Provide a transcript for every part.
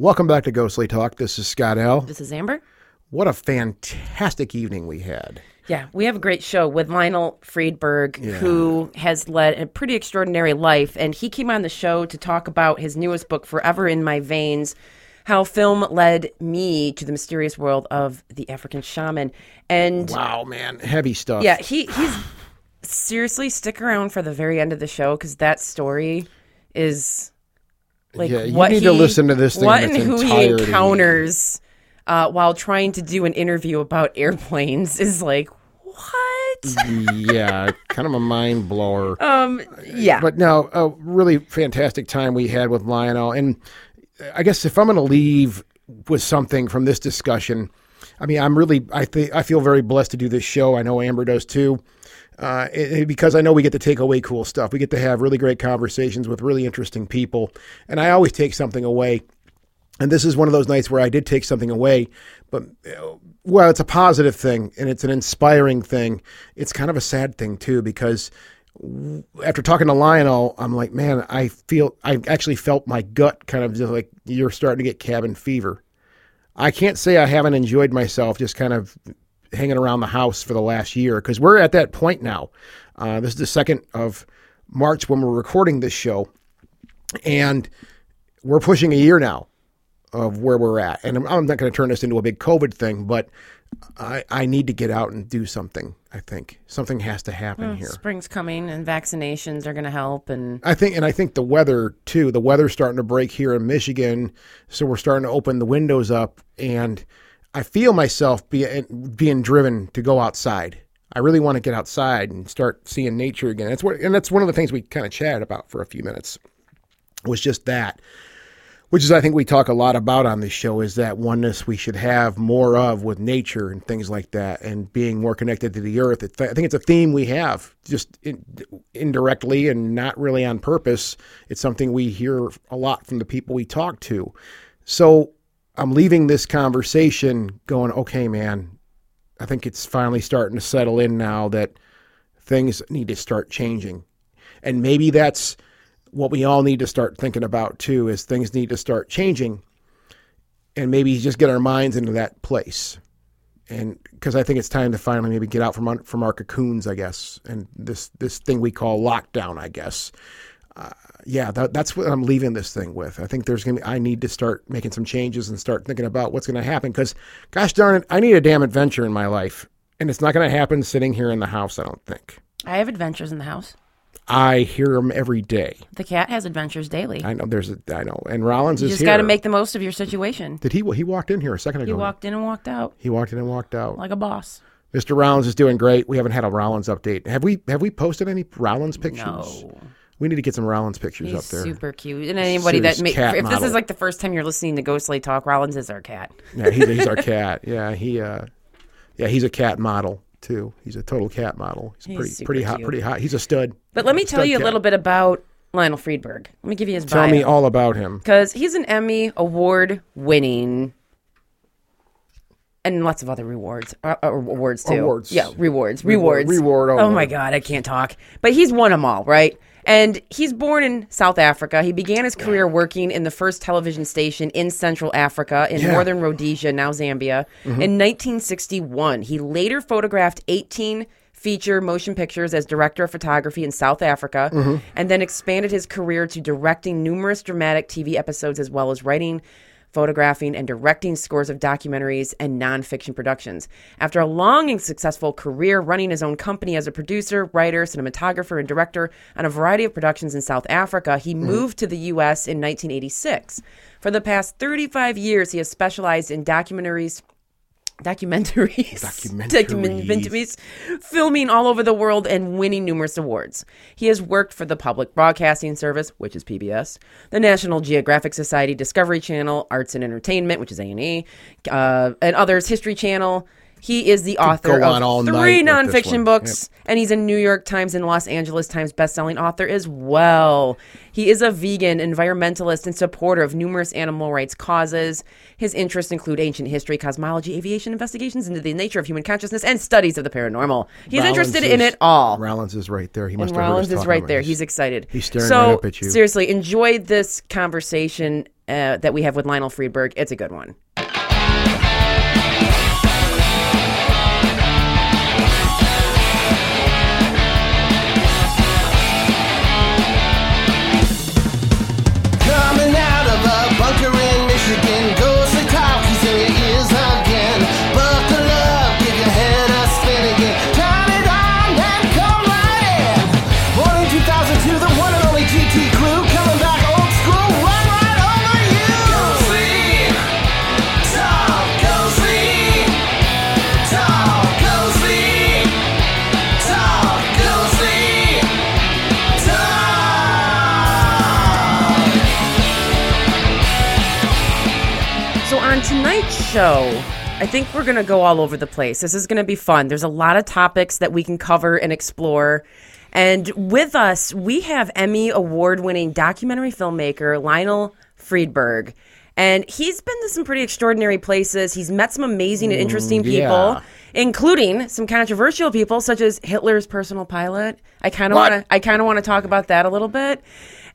Welcome back to Ghostly Talk. This is Scott L. This is Amber. What a fantastic evening we had. Yeah, we have a great show with Lionel Friedberg, who has led a pretty extraordinary life. And he came on the show to talk about his newest book, Forever in My Veins How Film Led Me to the Mysterious World of the African Shaman. And Wow, man, heavy stuff. yeah, he, he's seriously stick around for the very end of the show because that story is like Yeah, you what need to he- listen to this thing what and who he encounters uh, while trying to do an interview about airplanes is like what yeah, kind of a mind blower. um yeah But no, a really fantastic time we had with Lionel. And I guess if I'm going to leave with something from this discussion, I mean, I'm really, I think, I feel very blessed to do this show. I know Amber does too. Uh, it- because I know we get to take away cool stuff. We get to have really great conversations with really interesting people. And I always take something away. And this is one of those nights where I did take something away, but uh, well, it's a positive thing and it's an inspiring thing. It's kind of a sad thing too because after talking to Lionel, I'm like, man, I feel I actually felt my gut kind of just like you're starting to get cabin fever. I can't say I haven't enjoyed myself just kind of hanging around the house for the last year because we're at that point now. Uh, this is the second of March when we're recording this show, and we're pushing a year now of where we're at. And I'm, I'm not going to turn this into a big COVID thing, but I, I need to get out and do something. I think something has to happen here. spring's coming and vaccinations are going to help and I think, and I think the weather too. The weather's starting to break here in Michigan, so we're starting to open the windows up, and I feel myself being being driven to go outside. I really want to get outside and start seeing nature again. That's what, and that's one of the things we kind of chatted about for a few minutes. Was just that, which is I think we talk a lot about on this show is that oneness we should have more of with nature and things like that, and being more connected to the earth. I think it's a theme we have just in, indirectly and not really on purpose. It's something we hear a lot from the people we talk to. So I'm leaving this conversation going, okay, man, I think it's finally starting to settle in now that things need to start changing. And maybe that's what we all need to start thinking about too is things need to start changing and maybe just get our minds into that place. And because I think it's time to finally maybe get out from from our cocoons, I guess, and this this thing we call lockdown, I guess. Uh, yeah, that, that's what I'm leaving this thing with. I think there's gonna be, I need to start making some changes and start thinking about what's gonna happen. Because, gosh darn it, I need a damn adventure in my life, and it's not gonna happen sitting here in the house. I don't think. i have adventures in the house I hear them every day. the cat has adventures daily I know there's a I know, and Rollins you is just got to make the most of your situation Did he? He walked in here a second ago. he walked in and walked out He walked in and walked out. like a boss Mr. Rollins is doing great. We haven't had a Rollins update. Have we? Have we posted any Rollins pictures? no We need to get some Rollins pictures up He's there. super cute. And anybody Serious that may, cat if this is like the first time you're listening to Ghostly Talk, Rollins is our cat. Yeah, he's, he's our cat. Yeah, he. Uh, yeah, he's a cat model too. He's a total cat model. He's, pretty super pretty hot. cute. Pretty hot. He's a stud. But let me tell Stud you a cat. little bit about Lionel Friedberg. Let me give you his bio. Tell bio. me all about him. because he's an Emmy award winning and lots of other rewards uh, uh, awards too. Awards. Yeah, rewards, rewards. reward Oh award. my god, I can't talk. But he's won them all, right? And he's born in South Africa. He began his career working in the first television station in Central Africa, in Yeah. northern Rhodesia, now Zambia. Mm-hmm. In 1961, he later photographed 18 feature motion pictures as director of photography in South Africa, mm-hmm. and then expanded his career to directing numerous dramatic TV episodes as well as writing photographing, and directing scores of documentaries and nonfiction productions. After a long and successful career running his own company as a producer, writer, cinematographer, and director on a variety of productions in South Africa, he mm-hmm. moved to the U.S. in 1986. For the past 35 years, he has specialized in documentaries. Documentaries. Documentaries. Documentaries. Filming all over the world and winning numerous awards. He has worked for the Public Broadcasting Service, which is PBS, the National Geographic Society, Discovery Channel, Arts and Entertainment, which is A&E, uh, and others, History Channel. He is the author go on all of three nonfiction books, and he's a New York Times and Los Angeles Times bestselling author as well. He is a vegan, environmentalist, and supporter of numerous animal rights causes. His interests include ancient history, cosmology, aviation investigations into the nature of human consciousness, and studies of the paranormal. He's Rollins interested is- in it all. Rollins is right there. He must And have heard us Rollins is right there. this. He's excited. He's staring so, right up at you. Seriously, enjoy this conversation. uh, that we have with Lionel Friedberg. It's a good one. I think we're going to go all over the place. This is going to be fun. There's a lot of topics that we can cover and explore. And with us, we have Emmy award winning documentary filmmaker Lionel Friedberg. And he's been to some pretty extraordinary places. He's met some amazing and mm, interesting people, yeah. including some controversial people such as Hitler's personal pilot. I kind of want to I kind of want to talk about that a little bit.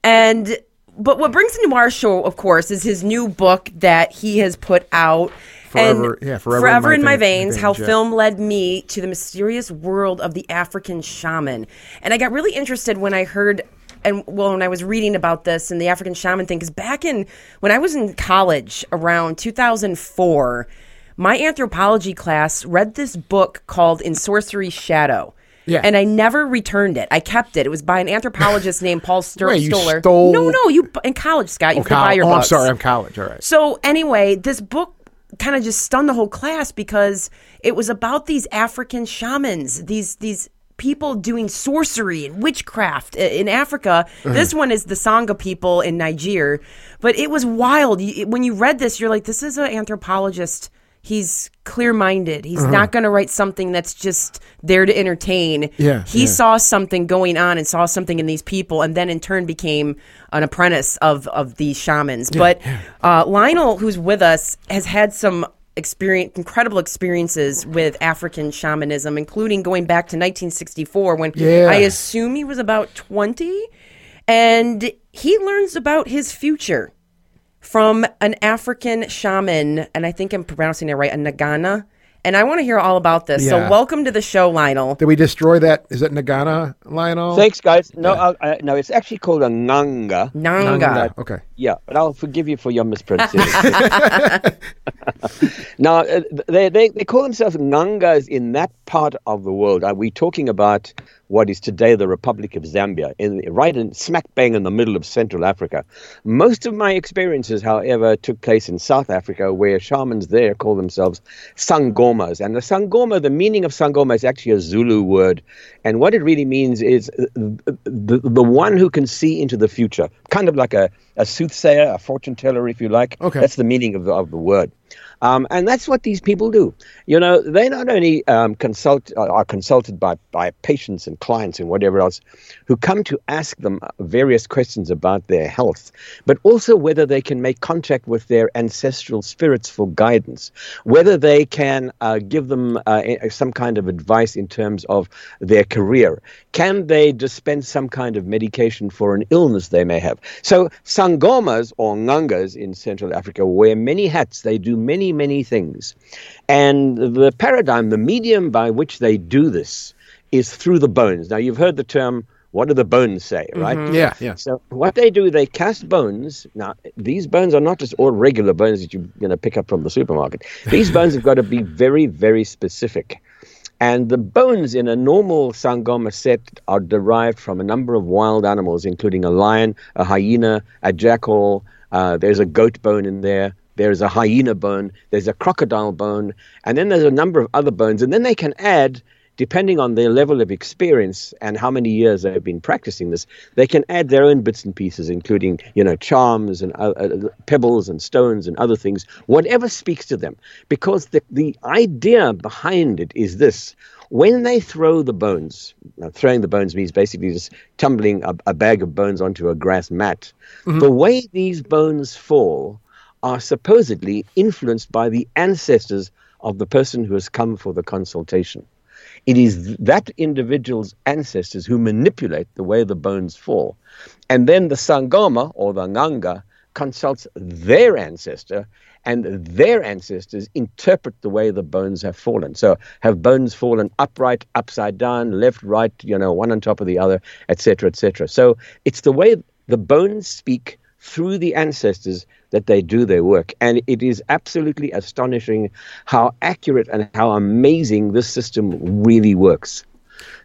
And but what brings him to our show, of course, is his new book that he has put out. Forever- and yeah, Forever in my, veins, Veins, how yeah. film led me to the mysterious world of the African shaman. And I got really interested when I heard and well when I was reading about this and the African shaman thing cuz back in when I was in college around 2004, my anthropology class read this book called In Sorcery's Shadow. Yeah. And I never returned it. I kept it. It was by an anthropologist named Paul Ster- Wait, you Stoller. stole- No, no, you in college, Scott. You Oh, could buy your oh, I'm sorry. I'm college. All right. So anyway, this book kind of just stunned the whole class because it was about these African shamans, these these people doing sorcery and witchcraft in Africa. Uh-huh. This one is the Songhay people in Niger, but it was wild. When you read this, you're like, this is an anthropologist. He's clear-minded. He's not going to write something that's just there to entertain. Uh-huh. Yeah, he yeah. saw something going on and saw something in these people, and then in turn became an apprentice of of these shamans. but Uh, Lionel, who's with us, has had some experience, incredible experiences with African shamanism, including going back to 1964 when Yeah. I assume he was about 20, and he learns about his future from an African shaman, and I think I'm pronouncing it right, a Nagana. And I want to hear all about this. So, welcome to the show, Lionel. Did we destroy that? Is it Nagana, Lionel? Thanks, guys. No, I, I, no, it's actually called a nganga. Nanga. Nanga. Okay. Yeah, but I'll forgive you for your mispronunciation. now, uh, they, they, they call themselves ngangas in that part of the world. Are we talking about what is today the Republic of Zambia, in, right in smack bang in the middle of Central Africa? Most of my experiences, however, took place in South Africa, where shamans there call themselves sangomas. And the sangoma, the meaning of sangoma is actually a Zulu word. And what it really means is the, the one who can see into the future, kind of like a, a soothsayer, a fortune teller, if you like. Okay. That's the meaning of the, of the word. Um, and that's what these people do. You know, they not only um, consult uh, are consulted by, by patients and clients and whatever else, who come to ask them various questions about their health, but also whether they can make contact with their ancestral spirits for guidance, whether they can uh, give them uh, some kind of advice in terms of their career, can they dispense some kind of medication for an illness they may have. So sangomas or ngangas in Central Africa wear many hats. They do many many things, and the paradigm, the medium by which they do this, is through the bones. Now you've heard the term. What do the bones say, right? Yeah. Yeah. So what they do, they cast bones. Now these bones are not just all regular bones that you're going to pick up from the supermarket. These bones have got to be very, very specific. And the bones in a normal Sangoma set are derived from a number of wild animals, including a lion, a hyena, a jackal. Uh, there's a goat bone in there. There's a hyena bone. There's a crocodile bone. And then there's a number of other bones. And then they can add, depending on their level of experience and how many years they've been practicing this, they can add their own bits and pieces, including, you know, charms and uh, uh, pebbles and stones and other things, whatever speaks to them. Because the, the idea behind it is this when they throw the bones, now throwing the bones means basically just tumbling a, a bag of bones onto a grass mat, the way these bones fall are supposedly influenced by the ancestors of the person who has come for the consultation. It is that individual's ancestors who manipulate the way the bones fall. And then the Sangoma or the Nganga consults their ancestor, and their ancestors interpret the way the bones have fallen. So, have bones fallen upright, upside down, left, right, you know, one on top of the other, etc., etc. So, it's the way the bones speak through the ancestors that they do their work. And it is absolutely astonishing how accurate and how amazing this system really works.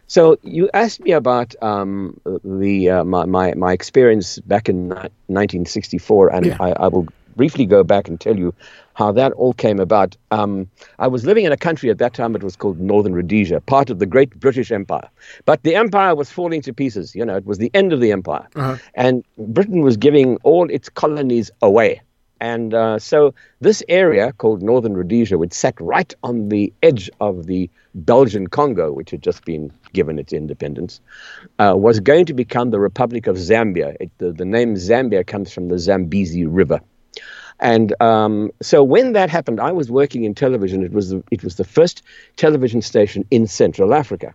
So you asked me about um, the uh, my, my my experience back in 1964, and Yeah. I, I will briefly go back and tell you how that all came about. Um, I was living in a country at that time; it was called Northern Rhodesia, part of the Great British Empire. But the empire was falling to pieces. You know, it was the end of the empire, and Britain was giving all its colonies away. And uh, so this area called Northern Rhodesia, which sat right on the edge of the Belgian Congo, which had just been given its independence, uh, was going to become the Republic of Zambia. It, the, the name Zambia comes from the Zambezi River. And um, so when that happened, I was working in television. It was the, it was the first television station in Central Africa.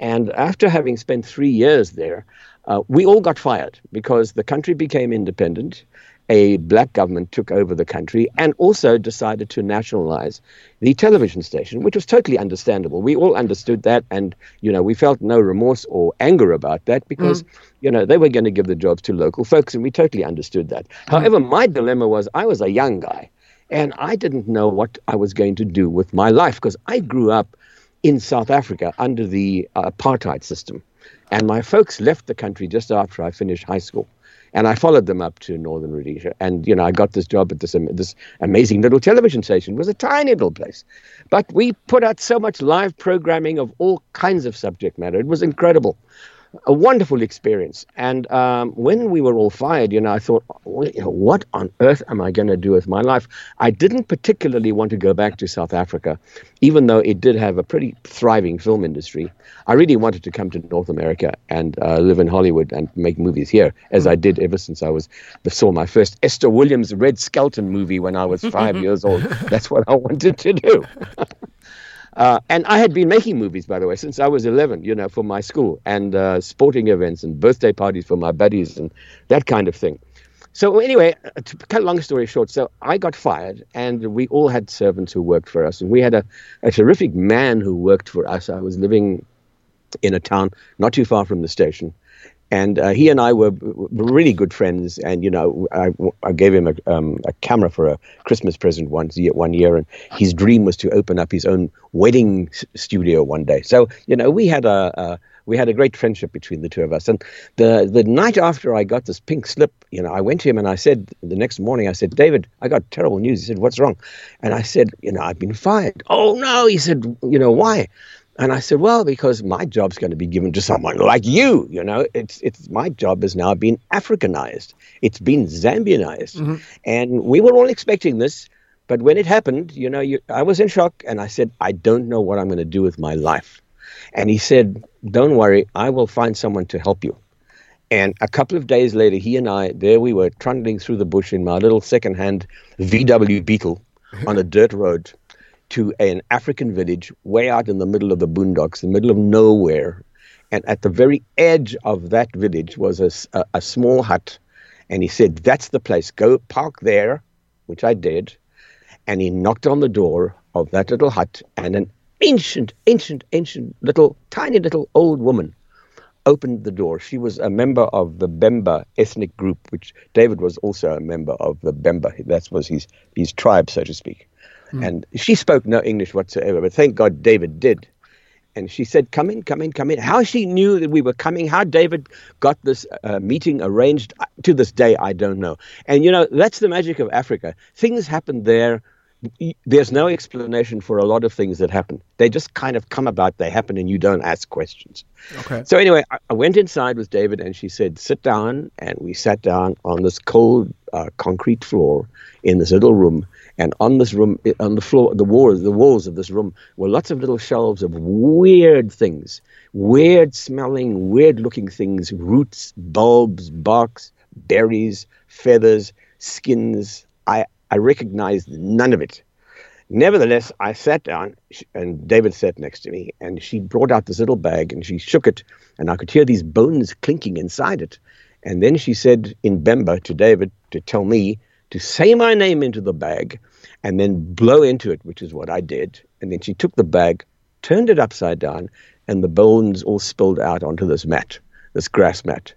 And after having spent three years there, uh, we all got fired because the country became independent. A black government took over the country and also decided to nationalize the television station, which was totally understandable. We all understood that, and you know, we felt no remorse or anger about that because you know they were going to give the jobs to local folks, and we totally understood that. However, my dilemma was I was a young guy, and I didn't know what I was going to do with my life because I grew up in South Africa under the uh, apartheid system. And my folks left the country just after I finished high school. And I followed them up to Northern Rhodesia. And, you know, I got this job at this, am- this amazing little television station. It was a tiny little place. But we put out so much live programming of all kinds of subject matter. It was incredible a wonderful experience. And um, when we were all fired, you know, I thought, "Well, you know, what on earth am I going to do with my life? I didn't particularly want to go back to South Africa, even though it did have a pretty thriving film industry. I really wanted to come to North America and uh, live in Hollywood and make movies here, as I did ever since I was saw my first Esther Williams Red Skelton movie when I was five years old. That's what I wanted to do. Uh, and I had been making movies, by the way, since I was 11, you know, for my school and uh, sporting events and birthday parties for my buddies and that kind of thing. So, anyway, uh, to cut a long story short, so I got fired and we all had servants who worked for us. And we had a, a terrific man who worked for us. I was living in a town not too far from the station. And uh, he and I were, really good friends. And, you know, I, I gave him a, um, a camera for a Christmas present once one year. And his dream was to open up his own wedding studio one day. So, you know, we had a, a we had a great friendship between the two of us. And the, the night after I got this pink slip, you know, I went to him and I said, the next morning, I said, David, I got terrible news. He said, what's wrong? And I said, you know, I've been fired. Oh, no. He said, you know, why? And I said, well, because my job's going to be given to someone like you. You know, it's it's my job has now been Africanized. It's been Zambianized, mm-hmm. and we were all expecting this. But when it happened, you know, you, I was in shock, and I said, I don't know what I'm going to do with my life. And he said, Don't worry, I will find someone to help you. And a couple of days later, he and I, there we were, trundling through the bush in my little second-hand VW Beetle on a dirt road to an African village way out in the middle of the boondocks, in the middle of nowhere. And at the very edge of that village was a small hut. And he said, That's the place. Go park there, which I did. And he knocked on the door of that little hut, and an ancient, ancient, ancient little, tiny little old woman opened the door. She was a member of the Bemba ethnic group, which David was also a member of the Bemba. That was his, his tribe, so to speak. And she spoke no English whatsoever, but thank God David did. And she said, Come in, come in, come in. How she knew that we were coming, how David got this uh, meeting arranged, to this day, I don't know. And you know, that's the magic of Africa. Things happen there. There's no explanation for a lot of things that happen. They just kind of come about, they happen, and you don't ask questions. Okay. So anyway, I, I went inside with David, and she said, "Sit down." And we sat down on this cold uh, concrete floor in this little room. And on this room, on the floor, the walls, the walls of this room were lots of little shelves of weird things, weird smelling, weird looking things: roots, bulbs, barks, berries, feathers, skins. I I recognized none of it. Nevertheless, I sat down, and David sat next to me, and she brought out this little bag and she shook it, and I could hear these bones clinking inside it. And then she said in Bemba to David to tell me to say my name into the bag and then blow into it, which is what I did. And then she took the bag, turned it upside down, and the bones all spilled out onto this mat, this grass mat.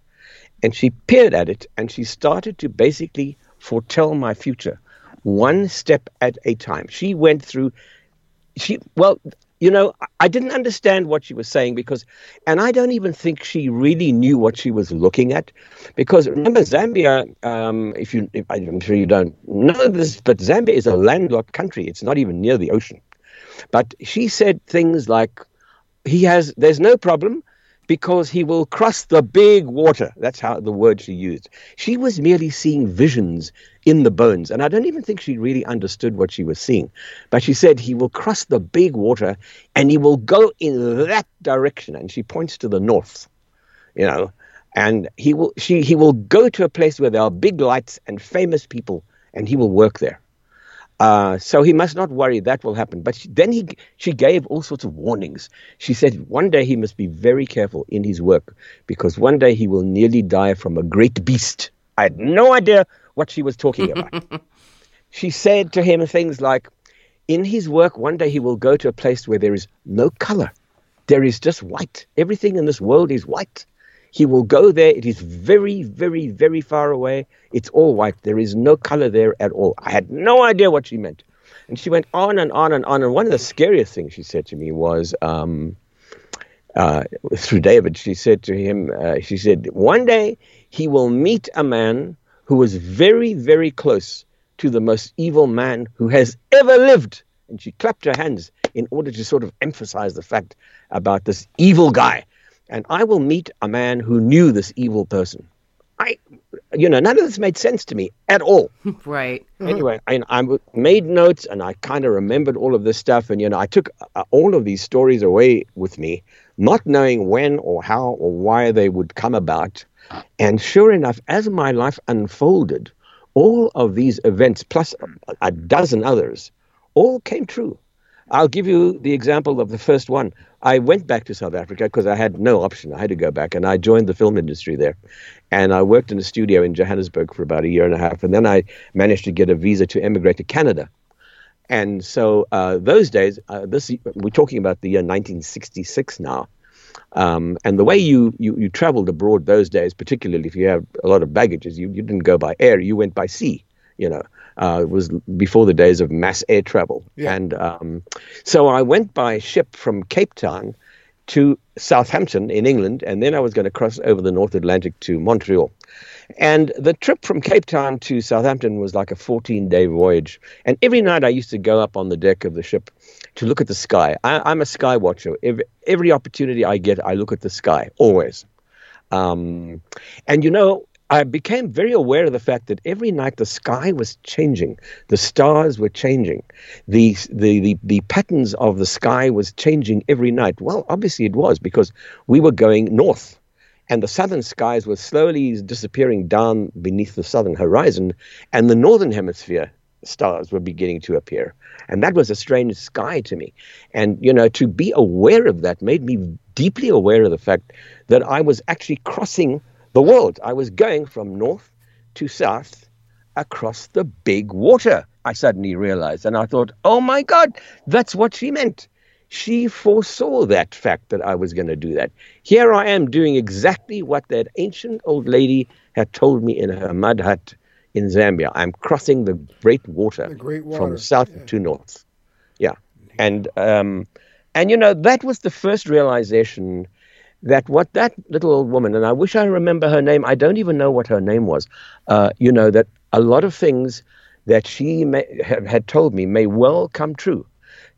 And she peered at it and she started to basically foretell my future, one step at a time. She went through, she, well, you know, I- didn't understand what she was saying because, and I don't even think she really knew what she was looking at, because remember Zambia. Um, if you, if, I'm sure you don't know this, but Zambia is a landlocked country. It's not even near the ocean. But she said things like, "He has, there's no problem." Because he will cross the big water. That's how the word she used. She was merely seeing visions in the bones. And I don't even think she really understood what she was seeing. But she said he will cross the big water and he will go in that direction. And she points to the north, you know. And he will she he will go to a place where there are big lights and famous people, and he will work there. Uh, so he must not worry that will happen. But she, then he, she gave all sorts of warnings. She said one day he must be very careful in his work because one day he will nearly die from a great beast. I had no idea what she was talking about. she said to him things like, in his work, one day he will go to a place where there is no color. There is just white. Everything in this world is white. He will go there. It is very, very, very far away. It's all white. There is no color there at all. I had no idea what she meant. And she went on and on and on. And one of the scariest things she said to me was um, uh, through David, she said to him, uh, she said, one day he will meet a man who was very, very close to the most evil man who has ever lived. And she clapped her hands in order to sort of emphasize the fact about this evil guy. And I will meet a man who knew this evil person. I, you know, none of this made sense to me at all. Right. Anyway, I, I made notes and I kind of remembered all of this stuff. And, you know, I took uh, all of these stories away with me, not knowing when or how or why they would come about. And sure enough, as my life unfolded, all of these events, plus a, a dozen others, all came true. I'll give you the example of the first one. I went back to South Africa because I had no option. I had to go back, and I joined the film industry there. And I worked in a studio in Johannesburg for about a year and a half, and then I managed to get a visa to emigrate to Canada. And so uh, those days, uh, this we're talking about the year 1966 now. Um, and the way you, you, you traveled abroad those days, particularly if you have a lot of baggages, you, you didn't go by air, you went by sea, you know. Uh, it was before the days of mass air travel. Yeah. And um, so I went by ship from Cape Town to Southampton in England, and then I was going to cross over the North Atlantic to Montreal. And the trip from Cape Town to Southampton was like a 14 day voyage. And every night I used to go up on the deck of the ship to look at the sky. I, I'm a sky watcher. Every, every opportunity I get, I look at the sky, always. Um, and you know, I became very aware of the fact that every night the sky was changing, the stars were changing, the the the, the patterns of the sky was changing every night. Well, obviously it was because we were going north, and the southern skies were slowly disappearing down beneath the southern horizon, and the northern hemisphere stars were beginning to appear. And that was a strange sky to me. And, you know, to be aware of that made me deeply aware of the fact that I was actually crossing the world. I was going from north to south across the big water, I suddenly realized. And I thought, oh my God, that's what she meant. She foresaw that fact that I was going to do that. Here I am doing exactly what that ancient old lady had told me in her mud hut in Zambia. I'm crossing the great water, The great water, from south yeah. to north. Yeah. And um and you know that was the first realization that what that little old woman and I wish I remember her name. I don't even know what her name was. Uh, you know that a lot of things that she may, had told me may well come true.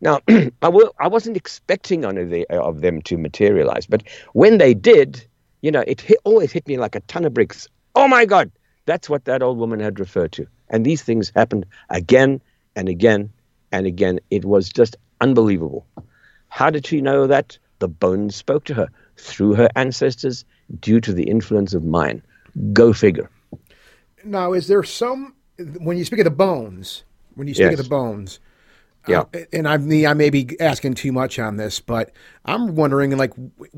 Now, I wasn't expecting any of, the, of them to materialize, but when they did, you know, it hit, always hit me like a ton of bricks. Oh my God, that's what that old woman had referred to. And these things happened again and again and again. It was just unbelievable. How did she know that? The bones spoke to her through her ancestors due to the influence of mine. Go figure. Now, is there some when you speak of the bones? When you speak of the bones, Yeah. Uh, and I me I may be asking too much on this, but I'm wondering like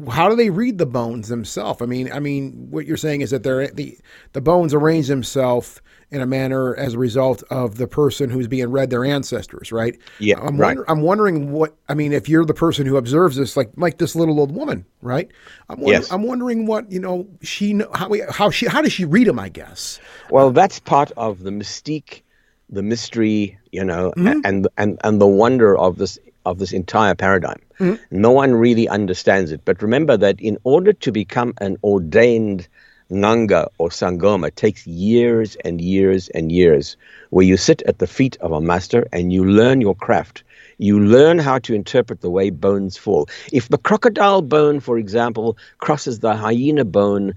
how do they read the bones themselves? I mean, I mean, what you're saying is that they're the the bones arrange themselves in a manner as a result of the person who's being read their ancestors, right? Yeah, I'm right. wonder, I'm wondering what I mean if you're the person who observes this, like like this little old woman, right? I'm wonder, Yes. I'm wondering what you know she how how she how does she read them? I guess. Well, that's part of the mystique, the mystery, you know, Mm-hmm. and and and the wonder of this of this entire paradigm. Mm-hmm. No one really understands it. But remember that in order to become an ordained Nganga or Sangoma it takes years and years and years where you sit at the feet of a master and you learn your craft. You learn how to interpret the way bones fall. If the crocodile bone, for example, crosses the hyena bone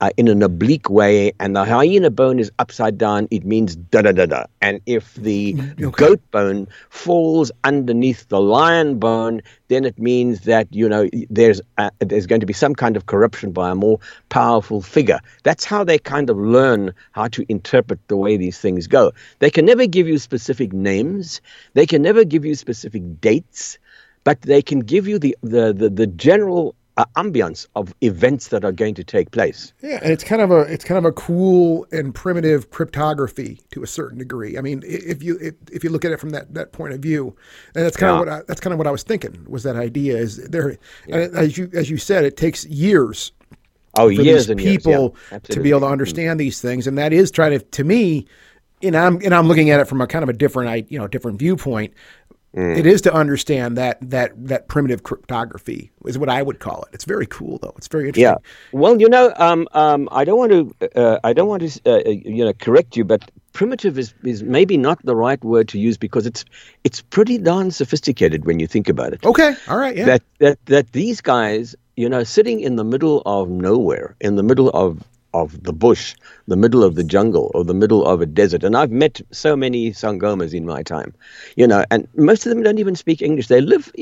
uh, in an oblique way, and the hyena bone is upside down, it means da da da da. And if the goat bone falls underneath the lion bone, then it means that you know there's uh, there's going to be some kind of corruption by a more powerful figure. That's how they kind of learn how to interpret the way these things go. They can never give you specific names. They can never give you specific dates, but they can give you the the the, the general uh, ambience of events that are going to take place. Yeah, and it's kind of a it's kind of a cool and primitive cryptography to a certain degree. I mean, if you if, if you look at it from that, that point of view, and that's kind Yeah. of what I, that's kind of what I was thinking was that idea is there. And as you as you said, it takes years Oh, for years and years, people yeah, to be able to. Mm. understand these things, and that is trying to to me, and I'm and I'm looking at it from a kind of a different I you know different viewpoint. Mm. It is to understand that that that primitive cryptography is what I would call it. It's very cool though. It's very interesting. Yeah. Well, you know, um, um, I don't want to, uh, I don't want to, uh, uh, you know, correct you, but primitive is, is maybe not the right word to use because it's it's pretty darn sophisticated when you think about it. Okay. All right. Yeah. That that that these guys, you know, sitting in the middle of nowhere, in the middle of of the bush, the middle of the jungle, or the middle of a desert. And I've met so many sangomas in my time, you know, and most of them don't even speak English. They live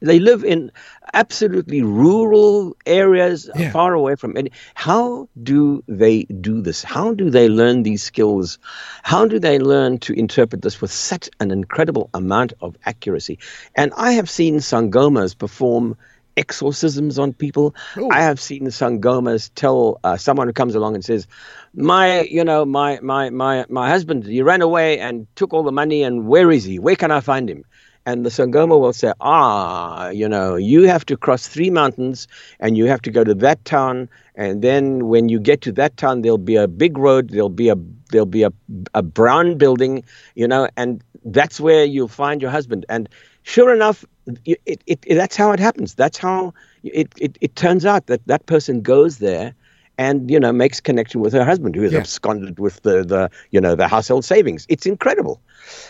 they live in absolutely rural areas, Yeah. far away from any. How do they do this? How do they learn these skills? How do they learn to interpret this with such an incredible amount of accuracy? And I have seen sangomas perform exorcisms on people. Oh. I have seen sangomas tell uh, someone who comes along and says, "My, you know, my my my my husband, he ran away and took all the money, and where is he? Where can I find him?" And the sangoma will say, "Ah, you know, you have to cross three mountains, and you have to go to that town, and then when you get to that town, there'll be a big road, there'll be a there'll be a a brown building, you know, and that's where you'll find your husband." And sure enough, it, it, it, that's how it happens. That's how it, it, it turns out that that person goes there and you know makes connection with her husband who has Yeah. absconded with the, the you know the household savings. It's incredible.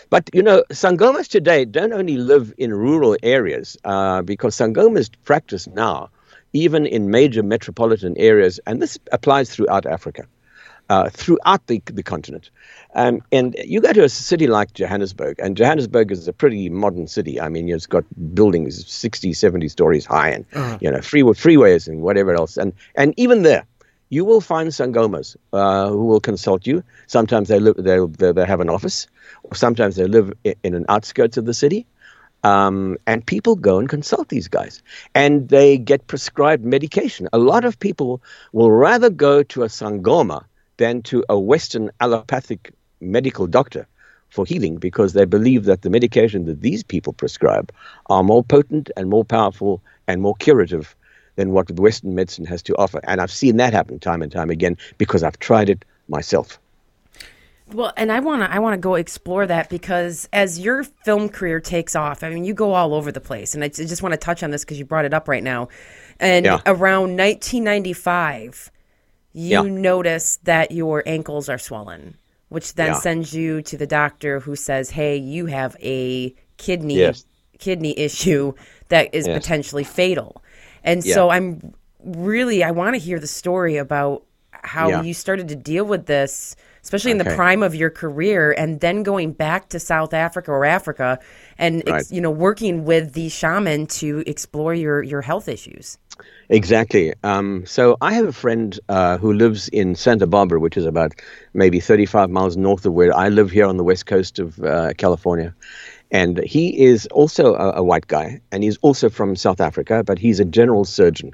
But you know, sangomas today don't only live in rural areas uh, because sangomas practice now even in major metropolitan areas, and this applies throughout Africa uh, throughout the, the continent. Um, and you go to a city like Johannesburg, and Johannesburg is a pretty modern city. I mean, it's got buildings 60, 70 stories high, and you know, freeway, freeways and whatever else. And and even there, you will find sangomas uh, who will consult you. Sometimes they live, they they they have an office, or sometimes they live in, in an outskirts of the city. Um, and people go and consult these guys and they get prescribed medication. A lot of people will rather go to a Sangoma than to a Western allopathic medical doctor for healing because they believe that the medication that these people prescribe are more potent and more powerful and more curative than what the Western medicine has to offer. And I've seen that happen time and time again because I've tried it myself. Well, and I want to I want to go explore that because as your film career takes off, I mean, you go all over the place, and I just want to touch on this because you brought it up right now. And Yeah. around 1995, you Yeah. notice that your ankles are swollen, which then Yeah. sends you to the doctor who says, "Hey, you have a kidney Yes. kidney issue that is Yes. potentially fatal." And Yeah. so I'm really I want to hear the story about how you started to deal with this, especially in the prime of your career, and then going back to South Africa or Africa, and Right. you know working with the shaman to explore your your health issues. Exactly. Um, so I have a friend uh, who lives in Santa Barbara, which is about maybe 35 miles north of where I live here on the west coast of uh, California. And he is also a, a white guy, and he's also from South Africa, but he's a general surgeon.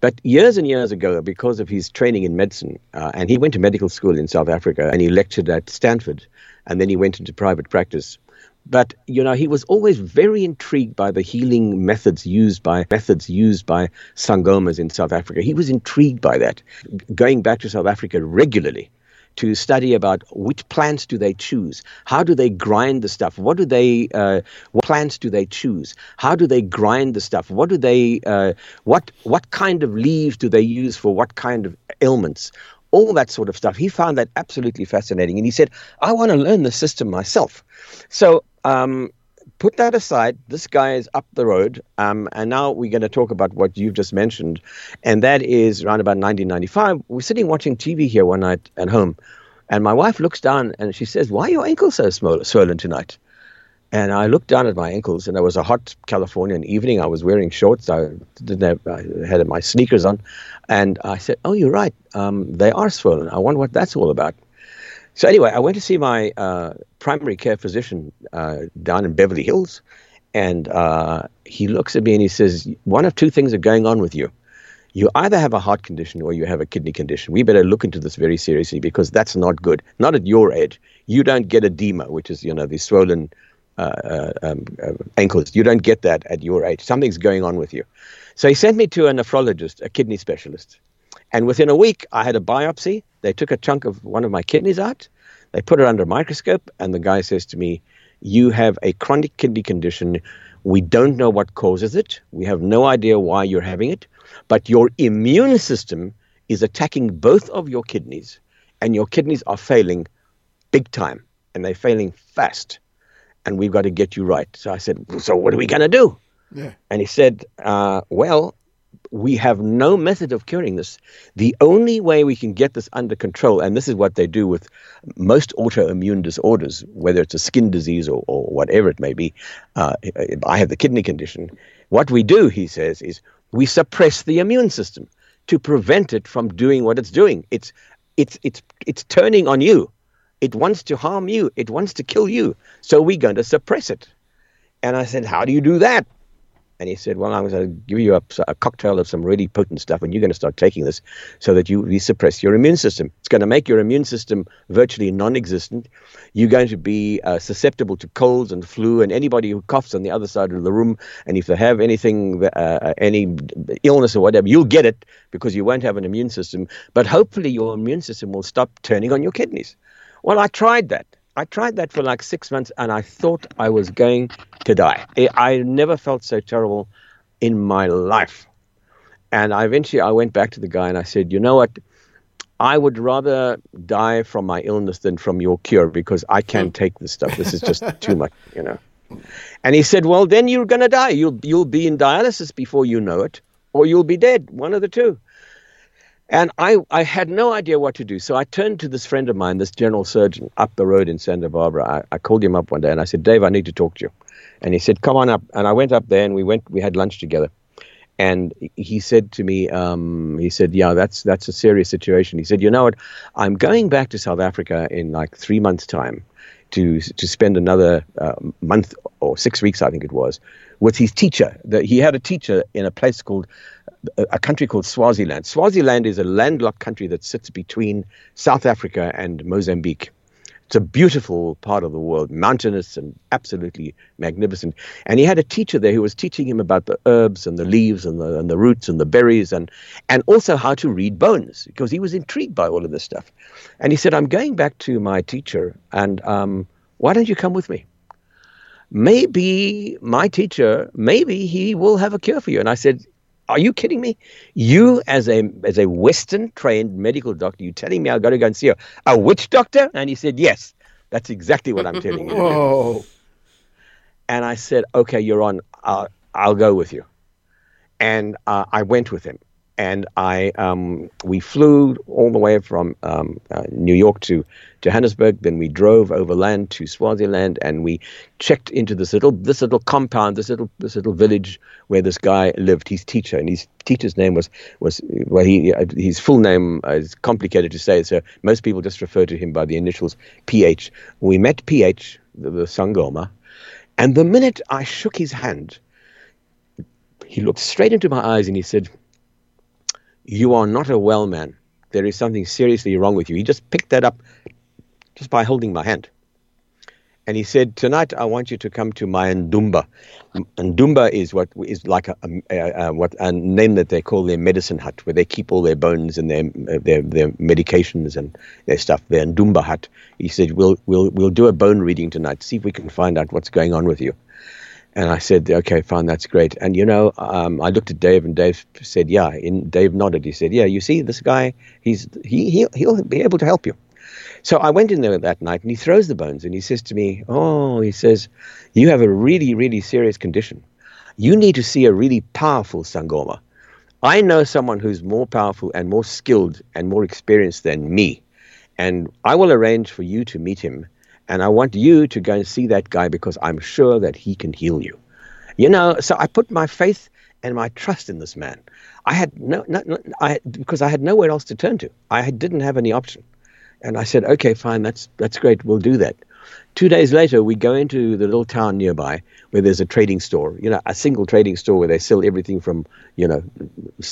But years and years ago, because of his training in medicine, uh, and he went to medical school in South Africa and he lectured at Stanford, and then he went into private practice. But you know, he was always very intrigued by the healing methods used by methods used by sangomas in South Africa. He was intrigued by that, going back to South Africa regularly to study about which plants do they choose? How do they grind the stuff? What do they uh, what plants do they choose? How do they grind the stuff? What do they uh, what what kind of leaves do they use for what kind of ailments all that sort of stuff he found that absolutely fascinating and he said i want to learn the system myself so um, put that aside. This guy is up the road. Um, and now we're going to talk about what you've just mentioned. And that is around about 1995. We're sitting watching TV here one night at home. And my wife looks down and she says, Why are your ankles so swollen tonight? And I looked down at my ankles, and it was a hot Californian evening. I was wearing shorts. I didn't have, I had my sneakers on, and I said, "Oh, you're right. Um, they are swollen. I wonder what that's all about." So anyway, I went to see my uh, primary care physician uh, down in Beverly Hills, and uh, he looks at me and he says, "One of two things are going on with you. You either have a heart condition or you have a kidney condition. We better look into this very seriously because that's not good. Not at your age. You don't get edema, which is you know the swollen uh, uh, um, uh, ankles. You don't get that at your age. Something's going on with you." So he sent me to a nephrologist, a kidney specialist. And within a week, I had a biopsy. They took a chunk of one of my kidneys out. They put it under a microscope, and the guy says to me, You have a chronic kidney condition. We don't know what causes it. We have no idea why you're having it. But your immune system is attacking both of your kidneys, and your kidneys are failing big time, and they're failing fast. And we've got to get you right. So I said, So what are we going to do? Yeah. And he said, uh, Well, we have no method of curing this. The only way we can get this under control, and this is what they do with most autoimmune disorders, whether it's a skin disease or, or whatever it may be. Uh, I have the kidney condition. What we do, he says, is we suppress the immune system to prevent it from doing what it's doing. It's, it's, it's, it's turning on you. It wants to harm you. It wants to kill you. So we're going to suppress it. And I said, How do you do that? And he said, Well, I'm going to give you a, a, cocktail of some really potent stuff, and you're going to start taking this so that you suppress your immune system. It's going to make your immune system virtually non existent. You're going to be uh, susceptible to colds and flu, and anybody who coughs on the other side of the room, and if they have anything, uh, any illness or whatever, you'll get it because you won't have an immune system. But hopefully, your immune system will stop turning on your kidneys. Well, I tried that. I tried that for like six months and I thought I was going to die. I never felt so terrible in my life. And I eventually I went back to the guy and I said, you know what? I would rather die from my illness than from your cure because I can't mm. take this stuff. This is just too much, you know. And he said, well, then you're going to die. You'll, you'll be in dialysis before you know it, or you'll be dead, one of the two. And I, I had no idea what to do. So I turned to this friend of mine, this general surgeon up the road in Santa Barbara. I, I called him up one day and I said, Dave, I need to talk to you. And he said, come on up. And I went up there and we went, we had lunch together. And he said to me, um, he said, yeah, that's, that's a serious situation. He said, you know what? I'm going back to South Africa in like three months' time to, to spend another uh, month or six weeks, I think it was, with his teacher. The, he had a teacher in a place called a country called Swaziland. Swaziland is a landlocked country that sits between South Africa and Mozambique. It's a beautiful part of the world, mountainous and absolutely magnificent. And he had a teacher there who was teaching him about the herbs and the leaves and the, and the roots and the berries and, and also how to read bones because he was intrigued by all of this stuff. And he said, I'm going back to my teacher and um, why don't you come with me? Maybe my teacher, maybe he will have a cure for you. And I said, are you kidding me? You, as a as a Western trained medical doctor, you telling me I've got to go and see a, a witch doctor? And he said, Yes, that's exactly what I'm telling you. Whoa. And I said, Okay, you're on. I'll, I'll go with you. And uh, I went with him and I um, we flew all the way from um, uh, New York to Johannesburg. Then we drove overland to Swaziland, and we checked into this little this little compound, this little this little village where this guy lived. His teacher, and his teacher's name was was well, he his full name is complicated to say, so most people just refer to him by the initials PH. We met PH, the, the Sangoma, And the minute I shook his hand, he looked straight into my eyes and he said, You are not a well man. There is something seriously wrong with you. He just picked that up just by holding my hand. And he said, Tonight I want you to come to my Ndumba. Ndumba is what is like a, a, a, what a name that they call their medicine hut, where they keep all their bones and their uh, their, their medications and their stuff. Their Ndumba hut. He said, "We'll we'll we'll do a bone reading tonight. See if we can find out what's going on with you." And I said, "Okay, fine, that's great." And you know, um, I looked at Dave, and Dave said, "Yeah." And Dave nodded. He said, "Yeah, you see, this guy, he's he he he'll be able to help you." So I went in there that night and he throws the bones and he says to me, Oh, he says, you have a really, really serious condition. You need to see a really powerful Sangoma. I know someone who's more powerful and more skilled and more experienced than me. And I will arrange for you to meet him. And I want you to go and see that guy because I'm sure that he can heal you. You know, so I put my faith and my trust in this man. I had no, no, no I because I had nowhere else to turn to. I didn't have any option. And I said, okay, fine, that's that's great, we'll do that. Two days later, we go into the little town nearby where there's a trading store, you know, a single trading store where they sell everything from, you know,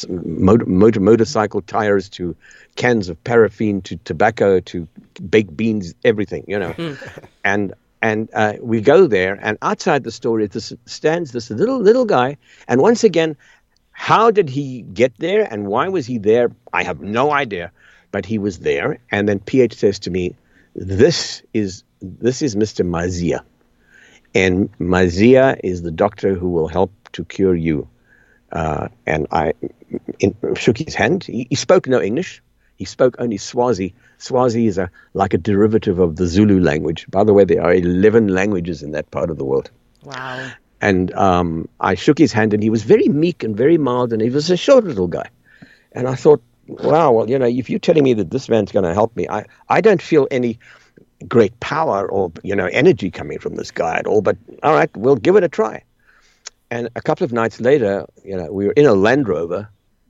motor, motor motorcycle tires to cans of paraffin to tobacco to baked beans, everything, you know. and and uh, we go there, and outside the store it this, stands this little little guy, and once again, how did he get there, and why was he there? I have no idea but he was there. And then PH says to me, "This is this is Mr. Mazia, and Mazia is the doctor who will help to cure you." Uh, and I in, shook his hand. He, he, spoke no English. He spoke only Swazi. Swazi is a like a derivative of the Zulu language. By the way, there are eleven languages in that part of the world. Wow. And um, I shook his hand, and he was very meek and very mild, and he was a short little guy. And I thought, wow, well, you know, if you're telling me that this man's going to help me, I, I don't feel any great power or, you know, energy coming from this guy at all. But all right, we'll give it a try. And a couple of nights later, you know, we were in a Land Rover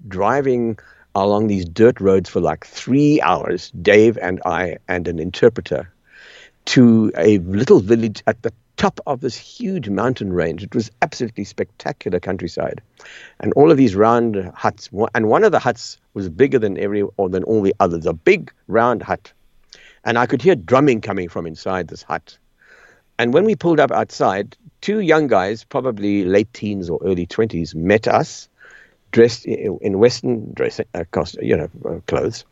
driving along these dirt roads for like three hours, Dave and I and an interpreter, to a little village at the top of this huge mountain range. It was absolutely spectacular countryside, and all of these round huts. And one of the huts was bigger than every or than all the others. A big round hut, and I could hear drumming coming from inside this hut. And when we pulled up outside, two young guys, probably late teens or early twenties, met us, dressed in Western dress, uh, cost, you know, uh, clothes.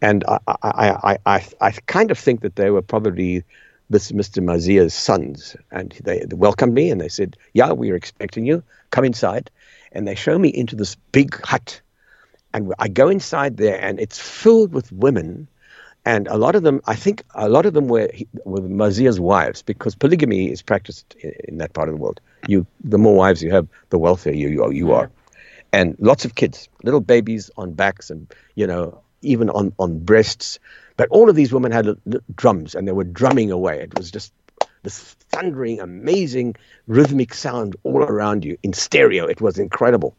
And I, I, I, I, I kind of think that they were probably this Mr. Mazia's sons. And they, they welcomed me and they said, Yeah, we are expecting you. Come inside. And they show me into this big hut. And I go inside there and it's filled with women. And a lot of them, I think a lot of them were, were Mazia's wives because polygamy is practiced in, in that part of the world. You, the more wives you have, the wealthier you, you, you are. And lots of kids, little babies on backs and, you know, even on, on breasts. But all of these women had l- l- drums and they were drumming away. It was just this thundering, amazing rhythmic sound all around you in stereo. It was incredible.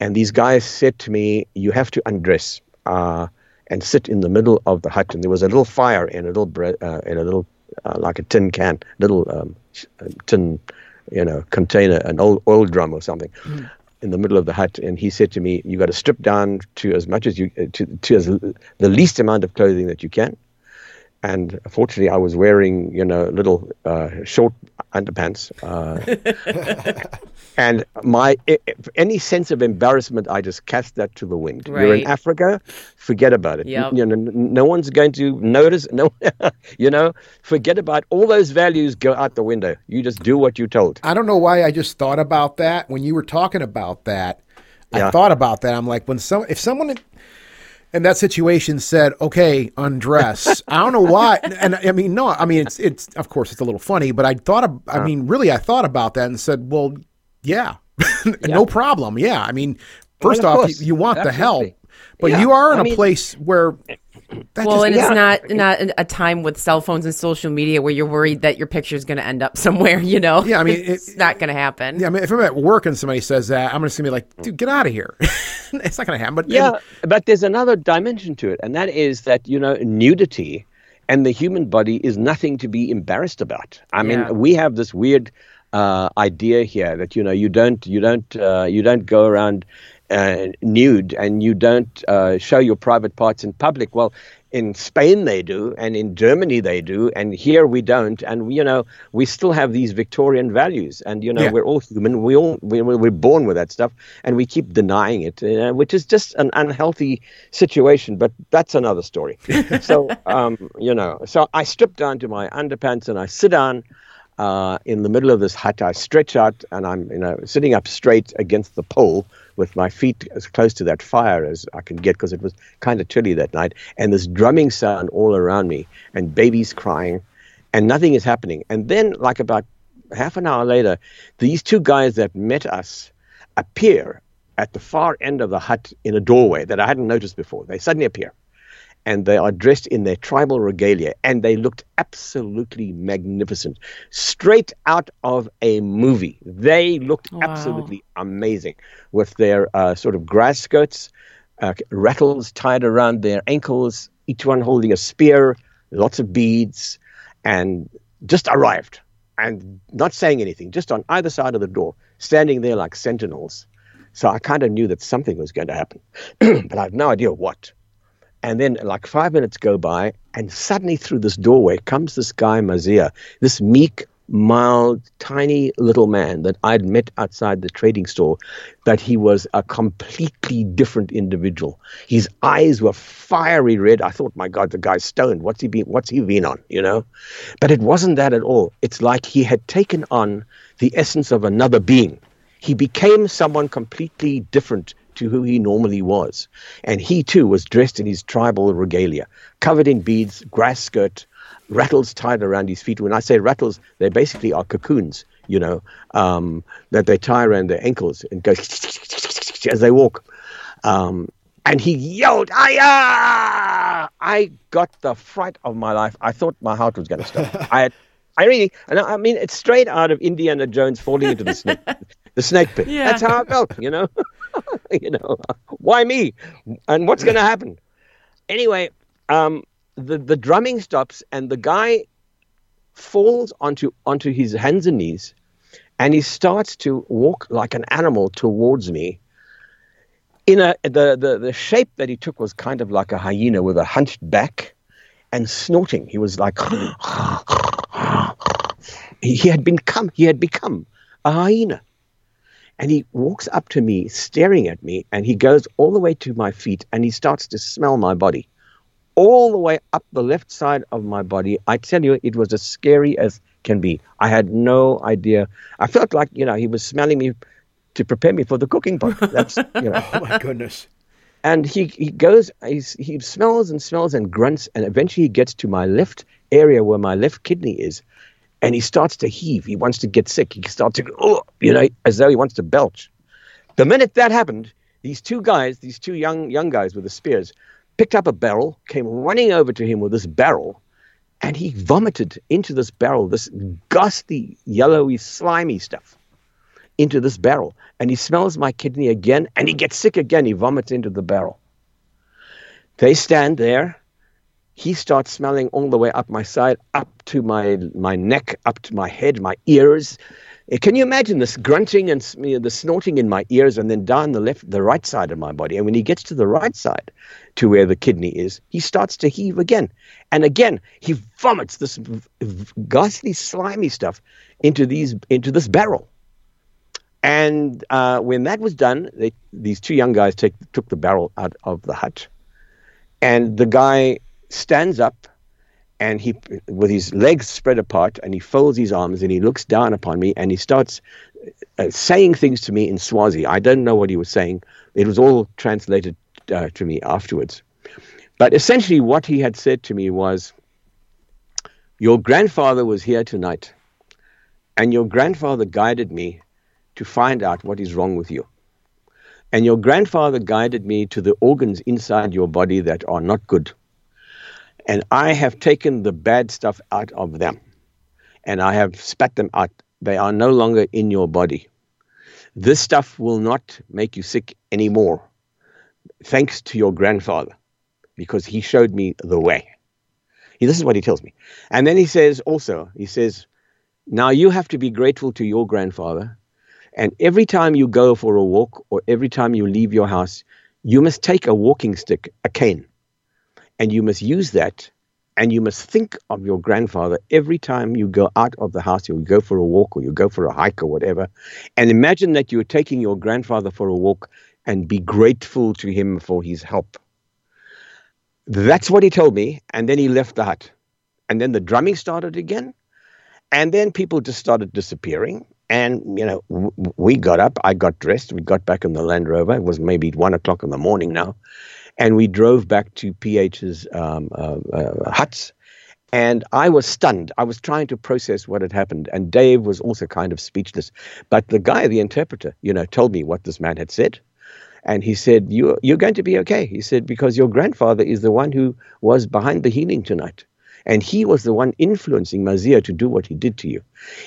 And these guys said to me, You have to undress uh, and sit in the middle of the hut. And there was a little fire in a little, bre- uh, in a little uh, like a tin can, little um, tin, you know, container, an old oil drum or something. Mm in the middle of the hut, and he said to me, "You got to strip down to as much as you to to as the least amount of clothing that you can." And fortunately, I was wearing you know little uh, short underpants, uh, and my any sense of embarrassment, I just cast that to the wind. Right. You're in Africa, forget about it. Yep. You know, no one's going to notice. No, you know, forget about all those values. Go out the window. You just do what you're told. I don't know why I just thought about that when you were talking about that. I thought about that. I'm like, when some if someone in that situation said, "Okay, undress," I don't know why. And I mean, no, I mean, it's it's of course it's a little funny, but I thought, of, I mean, really, I thought about that and said, "Well, yeah, no problem. Yeah, I mean, first of off, you, you want the help, but Yeah, you are in I a mean- place where that Well, just, and yeah. it's not not a time with cell phones and social media where you're worried that your picture is going to end up somewhere. You know, Yeah, I mean, it's it- not going to happen. yeah, I mean, if I'm at work and somebody says that, I'm just gonna be like, "Dude, get out of here." it's not gonna happen. But Yeah, but there's another dimension to it, and that is that you know nudity and the human body is nothing to be embarrassed about. I mean, Yeah. we have this weird uh, idea here that you know you don't you don't uh, you don't go around uh, nude and you don't uh, show your private parts in public. Well, in Spain they do, and in Germany they do, and here we don't. And you know, we still have these Victorian values, and you know, Yeah. we're all human. We all we, we're born with that stuff, and we keep denying it, uh, which is just an unhealthy situation. But that's another story. so, um, you know, so I strip down to my underpants and I sit down. Uh, in the middle of this hut, I stretch out and I'm, you know, sitting up straight against the pole with my feet as close to that fire as I can get because it was kind of chilly that night. And this drumming sound all around me and babies crying and nothing is happening. And then, like about half an hour later, these two guys that met us appear at the far end of the hut in a doorway that I hadn't noticed before. They suddenly appear and they are dressed in their tribal regalia and they looked absolutely magnificent. Straight out of a movie. They looked Wow. absolutely amazing with their uh, sort of grass skirts uh, rattles tied around their ankles each one holding a spear lots of beads and just arrived. And not saying anything just on either side of the door standing there like sentinels. So i kind of knew that something was going to happen. But i had no idea what and then, like five minutes go by, and suddenly through this doorway comes this guy, Mazia, this meek, mild, tiny little man that I'd met outside the trading store, but he was a completely different individual. His eyes were fiery red. I thought, my God, the guy's stoned. What's he been? What's he been on? You know, but it wasn't that at all. It's like he had taken on the essence of another being. He became someone completely different to who he normally was. And he too was dressed in his tribal regalia, covered in beads, grass skirt, rattles tied around his feet. When I say rattles, they basically are cocoons, you know, um, that they tie around their ankles and go as they walk. Um, and he yelled, Aya! I got the fright of my life. I thought my heart was going to stop. I had, I really, and I I mean, it's straight out of Indiana Jones falling into the snake, the snake pit. Yeah. That's how I felt, you know. you know, why me? And what's going to happen? Anyway, um, the the drumming stops, and the guy falls onto onto his hands and knees, and he starts to walk like an animal towards me. In a the, the the shape that he took was kind of like a hyena with a hunched back, and snorting. He was like he, had become he had become a hyena. And he walks up to me, staring at me, and he goes all the way to my feet and he starts to smell my body. All the way up the left side of my body. I tell you, it was as scary as can be. I had no idea. I felt like, you know, he was smelling me to prepare me for the cooking pot. That's, you know. Oh my goodness. And he, he goes, he's, he smells and smells and grunts, and eventually he gets to my left area where my left kidney is, and he starts to heave. He wants to get sick. He starts to oh, you know, as though he wants to belch. The minute that happened, these two guys, these two young young guys with the spears, picked up a barrel, came running over to him with this barrel, and he vomited into this barrel this gusty, yellowy, slimy stuff into this barrel. And he smells my kidney again, and he gets sick again. He vomits into the barrel. They stand there. He starts smelling all the way up my side, up to my my neck, up to my head, my ears. Uh, Can you imagine this grunting and the snorting in my ears, and then down the left, the right side of my body? And when he gets to the right side, to where the kidney is, he starts to heave again, and again he vomits this ghastly, slimy stuff into these into this barrel. And uh, when that was done, they, these two young guys take, took the barrel out of the hut, and the guy stands up, and he, with his legs spread apart, and he folds his arms, and he looks down upon me, and he starts uh, saying things to me in Swazi. I don't know what he was saying. It was all translated uh, to me afterwards. But essentially, what he had said to me was, "Your grandfather was here tonight, and your grandfather guided me to find out what is wrong with you. And your grandfather guided me to the organs inside your body that are not good. And I have taken the bad stuff out of them. And I have spat them out. They are no longer in your body. This stuff will not make you sick anymore, thanks to your grandfather, because he showed me the way. He- This is what he tells me. And then he says also, he says, Now you have to be grateful to your grandfather. And every time you go for a walk or every time you leave your house, you must take a walking stick, a cane, and you must use that. And you must think of your grandfather every time you go out of the house, you go for a walk, or you go for a hike, or whatever. And imagine that you're taking your grandfather for a walk and be grateful to him for his help. That's what he told me. And then he left the hut. And then the drumming started again. And then people just started disappearing. And, you know, w- we got up, I got dressed, we got back in the Land Rover. It was maybe one o'clock in the morning now. And we drove back to PH's um, uh, uh, huts. And I was stunned. I was trying to process what had happened. And Dave was also kind of speechless. But the guy, the interpreter, you know, told me what this man had said. And he said, you, You're going to be okay. He said, Because your grandfather is the one who was behind the healing tonight. And he was the one influencing Mazia to do what he did to you.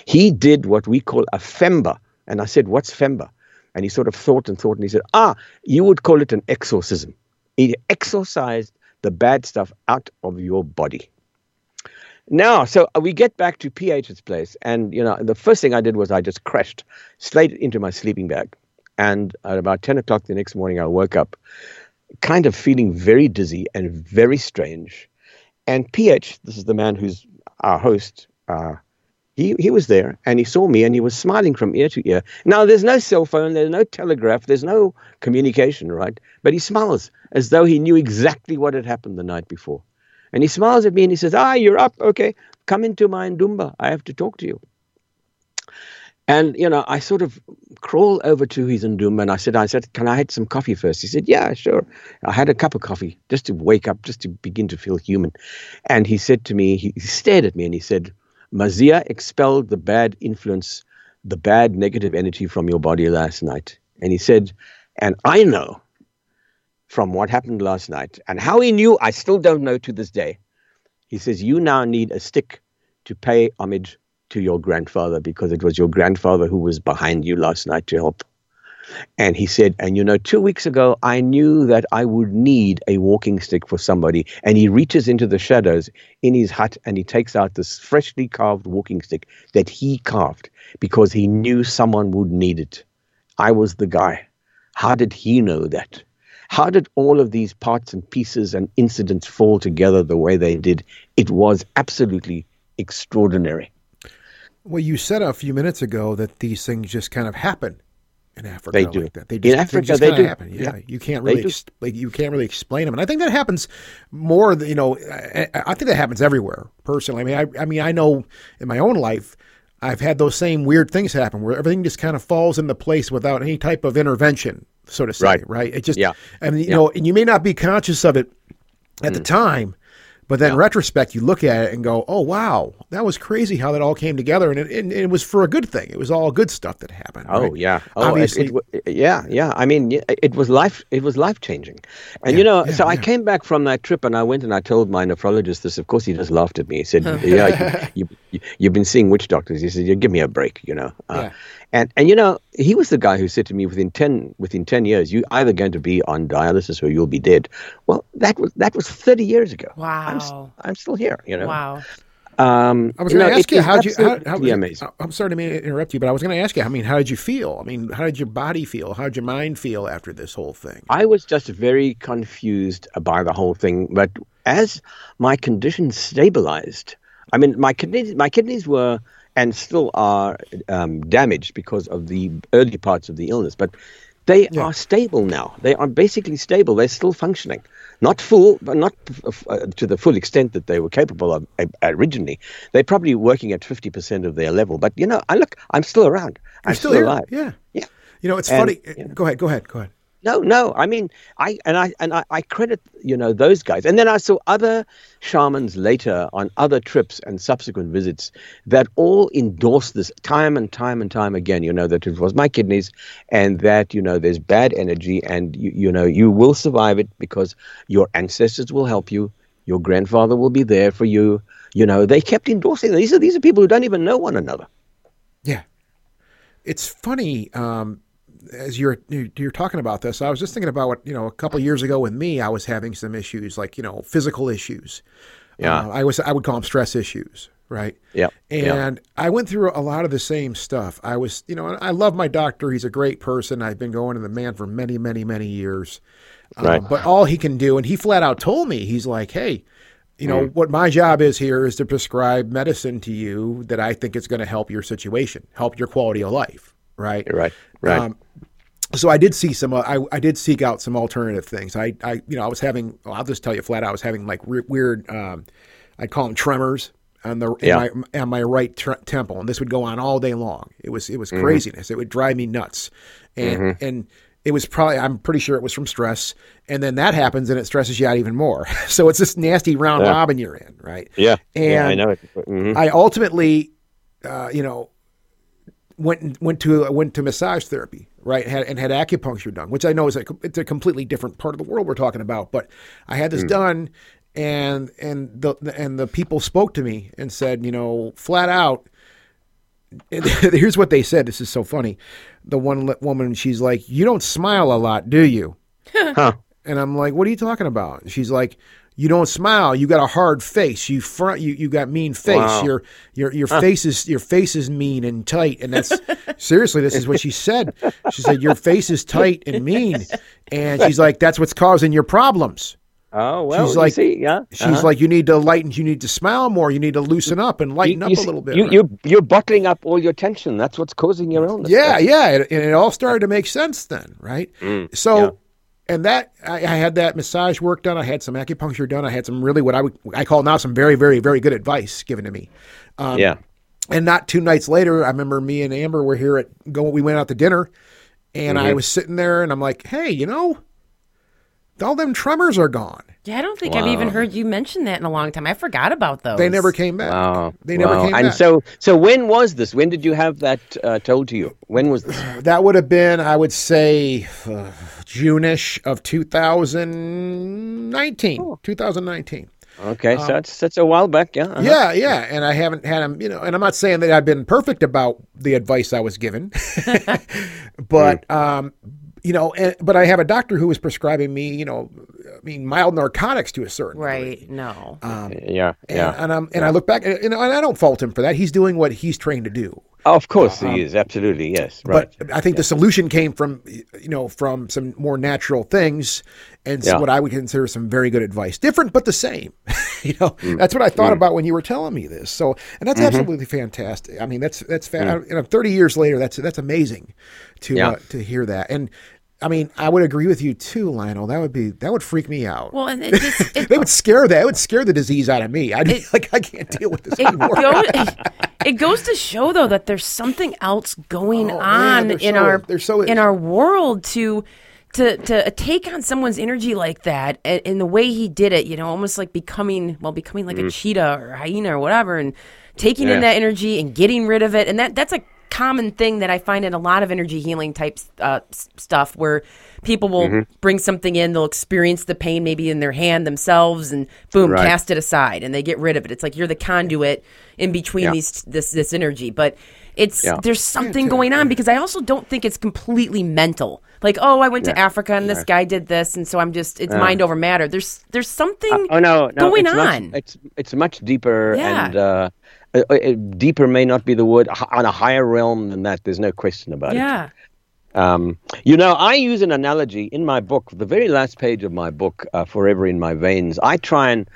He did what we call a femba. And I said, What's femba? And he sort of thought and thought, and he said, Ah, you would call it an exorcism. He exorcised the bad stuff out of your body. Now, so we get back to PH's place, and you know, the first thing I did was I just crashed straight into my sleeping bag. And at about 10 o'clock the next morning, I woke up kind of feeling very dizzy and very strange. And PH, this is the man who's our host, uh, he, he was there and he saw me and he was smiling from ear to ear. Now, there's no cell phone, there's no telegraph, there's no communication, right? But he smiles as though he knew exactly what had happened the night before. And he smiles at me and he says, Ah, you're up. Okay, come into my Ndumba. I have to talk to you. And you know, I sort of crawl over to his Ndumba and I said, I said, can I have some coffee first? He said, Yeah, sure. I had a cup of coffee just to wake up, just to begin to feel human. And he said to me, he stared at me and he said, Mazia expelled the bad influence, the bad negative energy from your body last night. And he said, and I know from what happened last night and how he knew, I still don't know to this day. He says, You now need a stick to pay homage to your grandfather because it was your grandfather who was behind you last night to help. And he said, and you know, two weeks ago, I knew that I would need a walking stick for somebody. And he reaches into the shadows in his hut and he takes out this freshly carved walking stick that he carved because he knew someone would need it. I was the guy. How did he know that? How did all of these parts and pieces and incidents fall together the way they did? It was absolutely extraordinary. Well, you said a few minutes ago that these things just kind of happen in Africa. They do. Like that. They In just, Africa, just they do. Happen. Yeah, Yeah. you can't really, ex- like, you can't really explain them, and I think that happens more. than- You know, I, I think that happens everywhere. Personally, I mean, I, I mean, I know in my own life, I've had those same weird things happen where everything just kind of falls into place without any type of intervention, so to say. Right. Right. It just, Yeah. and you know, and you may not be conscious of it at Mm. the time. But then, in retrospect, you look at it and go, "Oh wow, that was crazy how that all came together, and it, and it was for a good thing. It was all good stuff that happened." Oh right? yeah. Oh, obviously, it yeah, yeah. I mean, it was life. It was life changing, and you know. yeah, so I came back from that trip, and I went and I told my nephrologist this. Of course, he just laughed at me. He said, "Yeah, you, you, you've been seeing witch doctors." He said, "You give me a break," you know. Uh, Yeah. And and you know, he was the guy who said to me, "Within ten within ten years, you either going to be on dialysis or you'll be dead." Well, that was that was thirty years ago. Wow. I'm, Wow. I'm still here. You know. Wow. Um, I was you going know, to ask it you is how you how, how absolutely amazing. I'm sorry to interrupt you, but I was going to ask you. I mean, how did you feel? I mean, how did your body feel? How did your mind feel after this whole thing? I was just very confused by the whole thing. But as my condition stabilized, I mean, my kidneys, my kidneys were and still are um, damaged because of the early parts of the illness, but they are stable now. They are basically stable. They're still functioning, not full, but not uh, to the full extent that they were capable of uh, originally. They're probably working at fifty percent of their level. But you know, I look, I'm still around. I'm You're still, alive. Yeah. Yeah. You know, it's And, funny. you know. Go ahead. Go ahead. Go ahead. No, no. I mean, I and I and I, I credit you know those guys, and then I saw other shamans later on other trips and subsequent visits that all endorsed this time and time and time again. You know that it was my kidneys, and that you know there's bad energy, and you you know you will survive it because your ancestors will help you, your grandfather will be there for you. You know they kept endorsing. These are these are people who don't even know one another. Yeah. It's funny. Um, as you're you're talking about this, I was just thinking about what you know. A couple years ago with me, I was having some issues, like you know, physical issues. Yeah. Uh, I was I would call them stress issues. right? Yeah. And I went through a lot of the same stuff. I was, you know, I love my doctor. He's a great person. I've been going to the man for many, many, many years. Uh, Right. but all he can do, and he flat out told me, he's like, hey, you Mm. know, what my job is here is to prescribe medicine to you that I think is going to help your situation, help your quality of life, right? Right. Right. Um, so I did see some. Uh, I I did seek out some alternative things. I I you know I was having. Well, I'll just tell you flat. out, I was having like re- weird. Um, I'd call them tremors on the in Yeah. my on my right tr- temple, and this would go on all day long. It was it was Mm-hmm. craziness. It would drive me nuts, and and it was probably I'm pretty sure it was from stress. And then that happens, and it stresses you out even more. so it's this nasty round Yeah. robin you're in, right? yeah. yeah. I know it. Mhm. I ultimately, uh, you know, went went to went to massage therapy, right? Had, and had acupuncture done, which I know is a, it's a completely different part of the world we're talking about. But I had this hmm. done, and and the and the people spoke to me and said, you know, flat out. here's what they said. This is so funny. The one woman, she's like, "You don't smile a lot, do you?" Huh. And I'm like, "What are you talking about?" She's like, "You don't smile. You got a hard face. You front. You, you got mean face. Wow. Your your your face is your face is mean and tight." And that's seriously, this is what she said. She said, "Your face is tight and mean," and she's like, "That's what's causing your problems." Oh well. She's like- see, yeah. She's uh-huh. like, "You need to lighten. You need to smile more. You need to loosen up and lighten up you a see- little bit." You, right? you, you're bottling up all your tension. That's what's causing your illness. Yeah, yeah, and it all started to make sense then, right? so, Mm, yeah. And that I, I had that massage work done. I had some acupuncture done. I had some really what I would I call now some very, very, very good advice given to me. Um, yeah. And not two nights later, I remember me and Amber were here at going. We went out to dinner, and Mm-hmm. I was sitting there, and I'm like, "Hey, you know, all them tremors are gone. Yeah, I don't think I've even heard you mention that in a long time. I forgot about those. They never came back. Wow. They never wow. came and back. so, so when was this? When did you have that uh, told to you? When was this? That would have been, I would say, uh, June-ish of 2019. 2019. Okay, so that's that's a while back. Yeah. uh-huh. Um, Yeah, yeah, and I haven't had them, you know, and I'm not saying that I've been perfect about the advice I was given, but um, you know, and, but I have a doctor who was prescribing me, you know, I mean, mild narcotics to a certain degree. Right. No. Um, Yeah. And, Yeah. and I'm and I look back, and, and I don't fault him for that. He's doing what he's trained to do. of course he is. Absolutely. Yes. Right. But I think the solution came from, you know, from some more natural things and Yeah. what I would consider some very good advice. Different, but the same. you know, Mm. that's what I thought about when you were telling me this. So, and that's Mm-hmm. absolutely fantastic. I mean, that's, that's, fa- you know, 30 years later, that's, that's amazing to, Mm. Yeah. uh, to hear that. And I mean, I would agree with you too, Lionel. That would be, that would freak me out. Well, and it just it, they would scare that. It would scare the disease out of me. I'd be like, I can't deal with this it, anymore. go, it goes to show though that there's something else going Oh, on there in so our so in our world to to to take on someone's energy like that and, and the way he did it, you know, almost like becoming well, becoming like a cheetah or hyena or whatever, and taking in Mm. That energy and getting rid of it, and that that's a common thing that I find in a lot of energy healing type uh, stuff where people will Mm-hmm. bring something in, they'll experience the pain maybe in their hand themselves, and boom, Right. cast it aside, and they get rid of it. It's like you're the conduit in between Yeah. these this this energy, but it's Yeah. there's something going on because I also don't think it's completely mental. Like, oh, I went to Africa and this guy did this, and so I'm just it's mind over matter. There's there's something Oh no, no, going it's on. Much, it's it's much deeper Yeah. and uh, uh, uh, deeper may not be the word on a higher realm than that. There's no question about it. yeah. Um, you know, I use an analogy in my book, the very last page of my book, uh, Forever in My Veins. I try and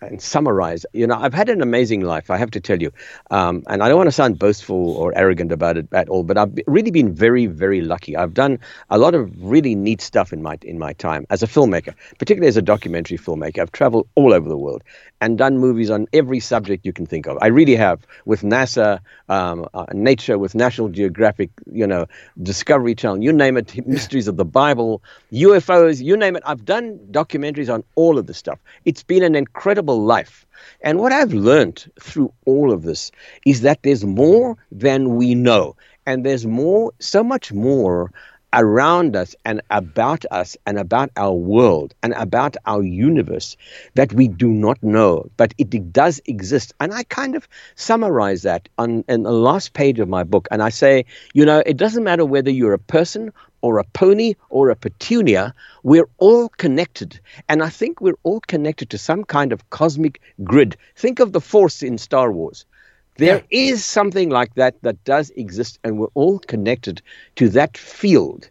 and summarize. You know, I've had an amazing life, I have to tell you. Um, and I don't want to sound boastful or arrogant about it at all, but I've really been very, very lucky. I've done a lot of really neat stuff in my in my time as a filmmaker, particularly as a documentary filmmaker. I've traveled all over the world and done movies on every subject you can think of. I really have with NASA, um, uh, Nature, with National Geographic, you know, Discovery Channel, you name it, Mysteries of the Bible, UFOs, you name it. I've done documentaries on all of this stuff. It's been an incredible life. And what I've learned through all of this is that there's more than we know. And there's more, so much more around us and about us and about our world and about our universe that we do not know, but it, does exist. And I kind of summarize that on in the last page of my book. And I say, you know, it doesn't matter whether you're a person or a pony or a petunia, we're all connected. And I think we're all connected to some kind of cosmic grid. Think of the Force in Star Wars. There is something like that that does exist, and we're all connected to that field.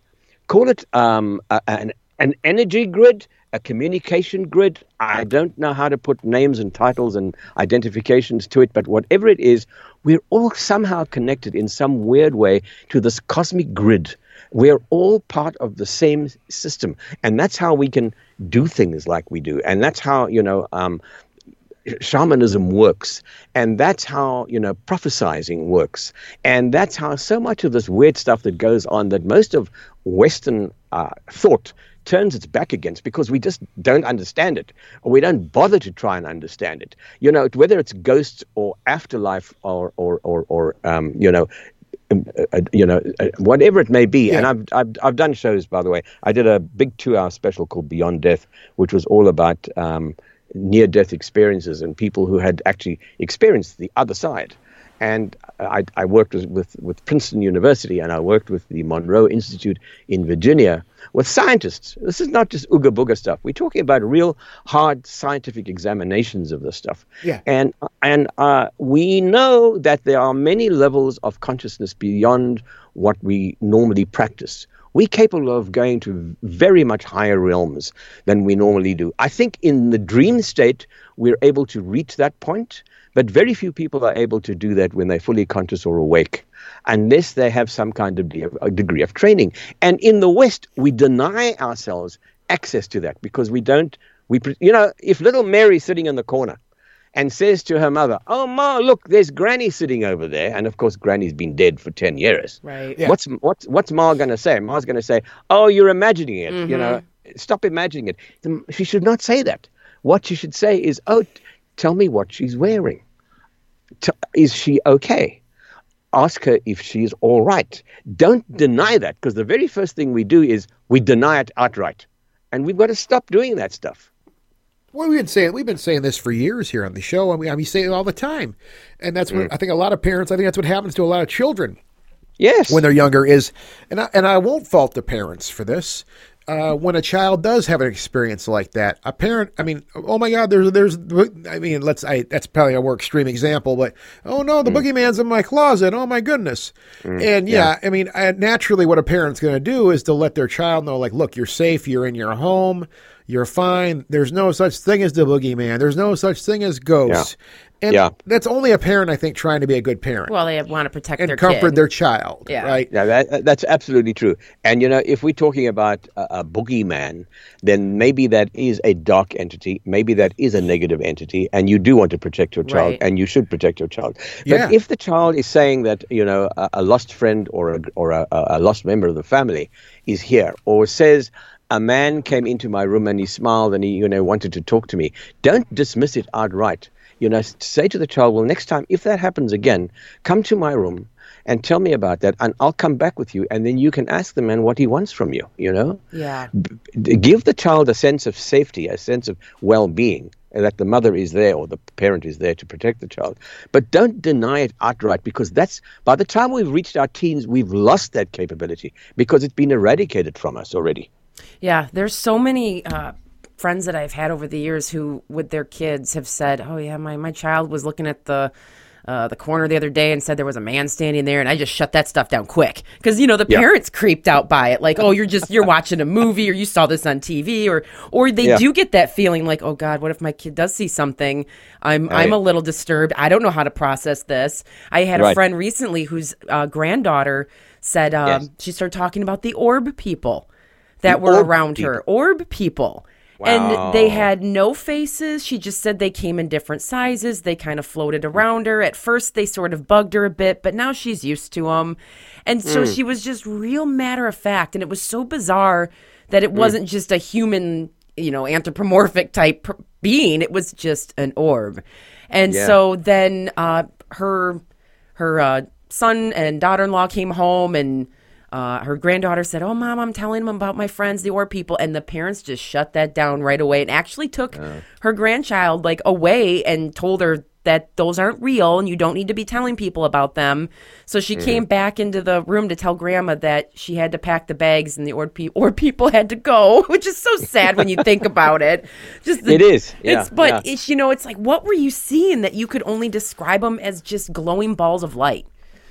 Call it um, a, an, an energy grid, a communication grid. I don't know how to put names and titles and identifications to it, but whatever it is, we're all somehow connected in some weird way to this cosmic grid. We're all part of the same system, and that's how we can do things like we do, and that's how you know um, shamanism works. And that's how you know prophesizing works. And that's how so much of this weird stuff that goes on that most of western uh, thought turns its back against because we just don't understand it. Or we don't bother to try and understand it. You know whether it's ghosts or afterlife or or or, or um, you know you know, uh, whatever it may be. And I've, I've I've done shows, by the way. I did a big two-hour special called Beyond Death, which was all about um, near-death experiences and people who had actually experienced the other side. And I, I worked with, with, with Princeton University and I worked with the Monroe Institute in Virginia with scientists. This is not just ooga booga stuff. We're talking about real hard scientific examinations of this stuff. Yeah. And and uh, we know that there are many levels of consciousness beyond what we normally practice. We're capable of going to very much higher realms than we normally do. I think in the dream state, we're able to reach that point, but very few people are able to do that when they're fully conscious or awake, unless they have some kind of de- a degree of training. And in the West, we deny ourselves access to that because we don't. We, you know, if little Mary's sitting in the corner and says to her mother, "Oh, ma, look, there's Granny sitting over there," and of course, Granny's been dead for ten years. Right. Yeah. What's what's what's Ma going to say? Ma's going to say, "Oh, you're imagining it." You mm-hmm. know, stop imagining it. She should not say that. What you should say is, "Oh, t- tell me what she's wearing. T- is she okay?" Ask her if she's all right. Don't deny that because the very first thing we do is we deny it outright, and we've got to stop doing that stuff. Well, we've been saying we've been saying this for years here on the show. I mean, I mean, say it all the time, and that's what mm. I think. A lot of parents, I think that's what happens to a lot of children Yes. when they're younger. Is and I, and I won't fault the parents for this. Uh, when a child does have an experience like that, a parent, I mean, oh my God, there's, there's, I mean, let's, I, that's probably a more extreme example, but oh no, the boogeyman's in my closet. Oh my goodness. and yeah, I mean, I, naturally, what a parent's going to do is to let their child know, like, look, you're safe, you're in your home, you're fine. There's no such thing as the boogeyman. There's no such thing as ghosts. And Yeah. that's only a parent, I think, trying to be a good parent Well, they want to protect and their comfort kid. their child. Yeah. Right. Yeah, that, uh, that's absolutely true. And you know, if we're talking about a, a boogeyman, then maybe that is a dark entity. Maybe that is a negative entity, and you do want to protect your child, Right. and you should protect your child. Yeah. But if the child is saying that you know a, a lost friend or a, or a, a lost member of the family is here, or says a man came into my room and he smiled and he you know wanted to talk to me, don't dismiss it outright. You know, say to the child, well, next time if that happens again, come to my room and tell me about that, and I'll come back with you, and then you can ask the man what he wants from you. You know, Yeah. D- give the child a sense of safety, a sense of well-being, uh, that the mother is there or the parent is there to protect the child. But don't deny it outright because that's by the time we've reached our teens, we've lost that capability because it's been eradicated from us already. Yeah, there's so many uh, friends that I've had over the years who, with their kids, have said, "Oh yeah, my, my child was looking at the uh, the corner the other day and said there was a man standing there, and I just shut that stuff down quick because you know the Yeah. parents creeped out by it, like, oh, you're just you're watching a movie or you saw this on TV, or or they Yeah. do get that feeling like, oh God, what if my kid does see something? I'm I'm a little disturbed. I don't know how to process this. I had a friend recently whose uh, granddaughter said um, Yes. she started talking about the orb people that were orb around her. orb people. And they had no faces. She just said they came in different sizes. They kind of floated around her. At first they sort of bugged her a bit but now she's used to them and so Mm. she was just real matter of fact and it was so bizarre that Mm. it wasn't just a human you know anthropomorphic type being. It was just an orb. And Yeah. so then uh her her uh, son and daughter-in-law came home and uh, her granddaughter said, "Oh, mom, I'm telling them about my friends, the Orb people," and the parents just shut that down right away and actually took her grandchild like away and told her that those aren't real and you don't need to be telling people about them. So she Mm-hmm. came back into the room to tell grandma that she had to pack the bags and the or, pe- people had to go, which is so sad when you think about it. Just the, It is, yeah, it's but yeah. it's you know it's like what were you seeing that you could only describe them as just glowing balls of light?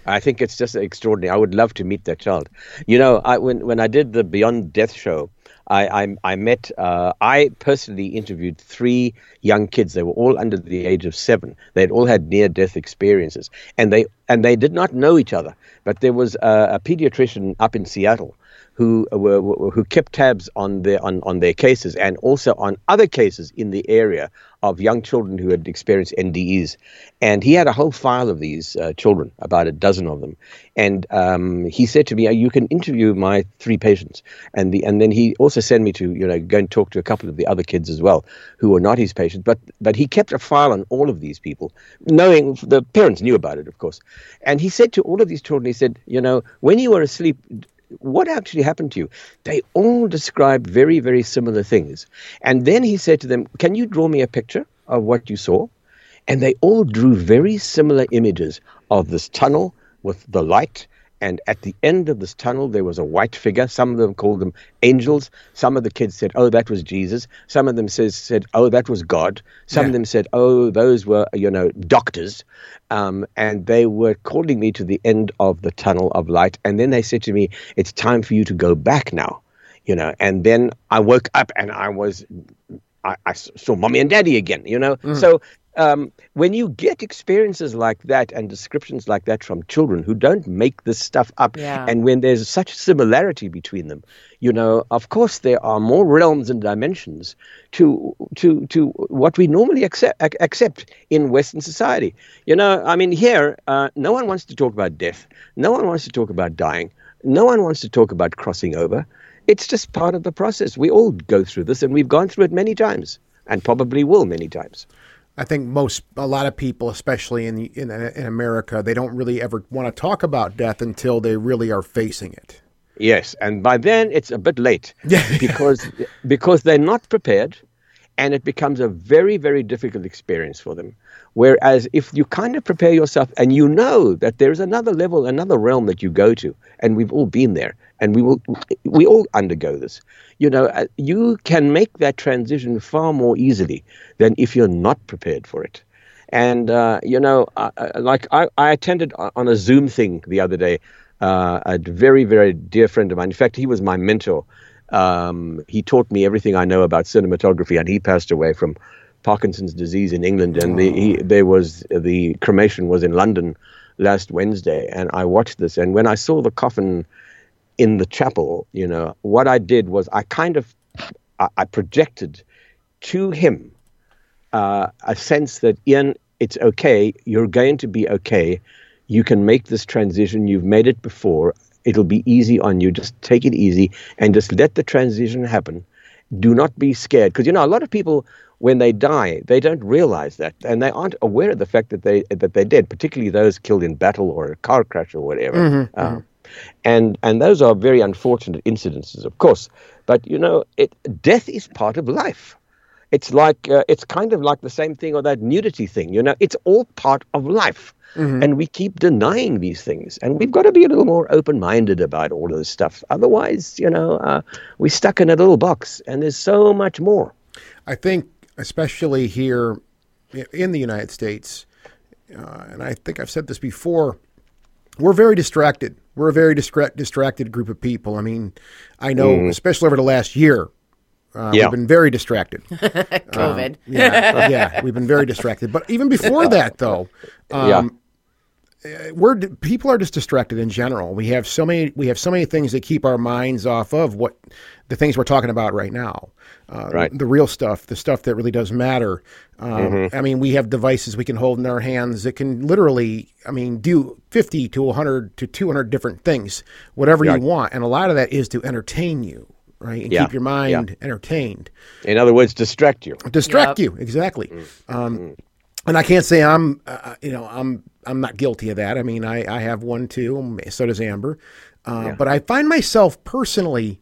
I think it's just extraordinary. I would love to meet that child. You know, I, when when I did the Beyond Death show, I I, I met. Uh, I personally interviewed three young kids. They were all under the age of seven. They had all had near death experiences, and they and they did not know each other. But there was a, a pediatrician up in Seattle who were, were who kept tabs on their on, on their cases and also on other cases in the area of young children who had experienced NDEs, and he had a whole file of these uh, children, about a dozen of them, and um, he said to me, "Uh, "You can interview my three patients," and the and then he also sent me to you know go and talk to a couple of the other kids as well who were not his patients, but but he kept a file on all of these people, knowing the parents knew about it, of course, and he said to all of these children, he said, "You know, when you were asleep." What actually happened to you? They all described very, very similar things. And then he said to them, Can you draw me a picture of what you saw? And they all drew very similar images of this tunnel with the light. And at the end of this tunnel, there was a white figure. Some of them called them angels. Some of the kids said, "Oh, that was Jesus." Some of them says, said, "Oh, that was God." Some of them said, "Oh, those were you know doctors," um, and they were calling me to the end of the tunnel of light. And then they said to me, "It's time for you to go back now," you know. And then I woke up and I was I saw mommy and daddy again, you know? So um, when you get experiences like that and descriptions like that from children who don't make this stuff up, Yeah. and when there's such similarity between them, you know, of course there are more realms and dimensions to to to what we normally accept ac- accept in Western society. You know, I mean, here uh, no one wants to talk about death. No one wants to talk about dying. No one wants to talk about crossing over. It's just part of the process. We all go through this, and we've gone through it many times, and probably will many times. I think most, a lot of people, especially in in, in America, they don't really ever want to talk about death until they really are facing it. Yes, and by then it's a bit late because because they're not prepared, and it becomes a very very difficult experience for them. Whereas if you kind of prepare yourself and you know that there's another level, another realm that you go to, and we've all been there, and we will we all undergo this. You know, uh, you can make that transition far more easily than if you're not prepared for it. And uh, you know, uh, uh, like I, I attended on a Zoom thing the other day. Uh, a very, very dear friend of mine. In fact, he was my mentor. Um, he taught me everything I know about cinematography, and he passed away from Parkinson's disease in England. And the, he, there was the cremation was in London last Wednesday, and I watched this. And when I saw the coffin in the chapel, you know, what I did was I kind of I, I projected to him uh, a sense that Ian, it's okay. You're going to be okay. You can make this transition. You've made it before. It'll be easy on you. Just take it easy and just let the transition happen. Do not be scared because you know a lot of people when they die they don't realize that and they aren't aware of the fact that they that they're dead. Particularly those killed in battle or a car crash or whatever. Uh, and and those are very unfortunate incidences, of course. But you know, it, death is part of life. It's like uh, it's kind of like the same thing or that nudity thing. You know, it's all part of life, and we keep denying these things. And we've got to be a little more open-minded about all of this stuff. Otherwise, you know, uh, we're stuck in a little box, and there's so much more. I think, especially here in the United States, uh, and I think I've said this before, we're very distracted. We're a very distra- distracted group of people. I mean, I know, especially over the last year, uh, Yeah. we've been very distracted. COVID. Yeah, yeah, we've been very distracted. But even before that, though, um, we're people are just distracted in general. We have so many we have so many things that keep our minds off of what the things we're talking about right now. Uh, Right. The real stuff, the stuff that really does matter. Um, Mm-hmm. I mean, we have devices we can hold in our hands that can literally, I mean, do 50 to 100 to 200 different things, whatever Yeah. you want. And a lot of that is to entertain you, right? And Yeah. keep your mind entertained In other words, distract you. distract Yep. you exactly um, and i can't say i'm uh, you know i'm i'm not guilty of that. I mean i i have one too so does amber. Uh, but i find myself personally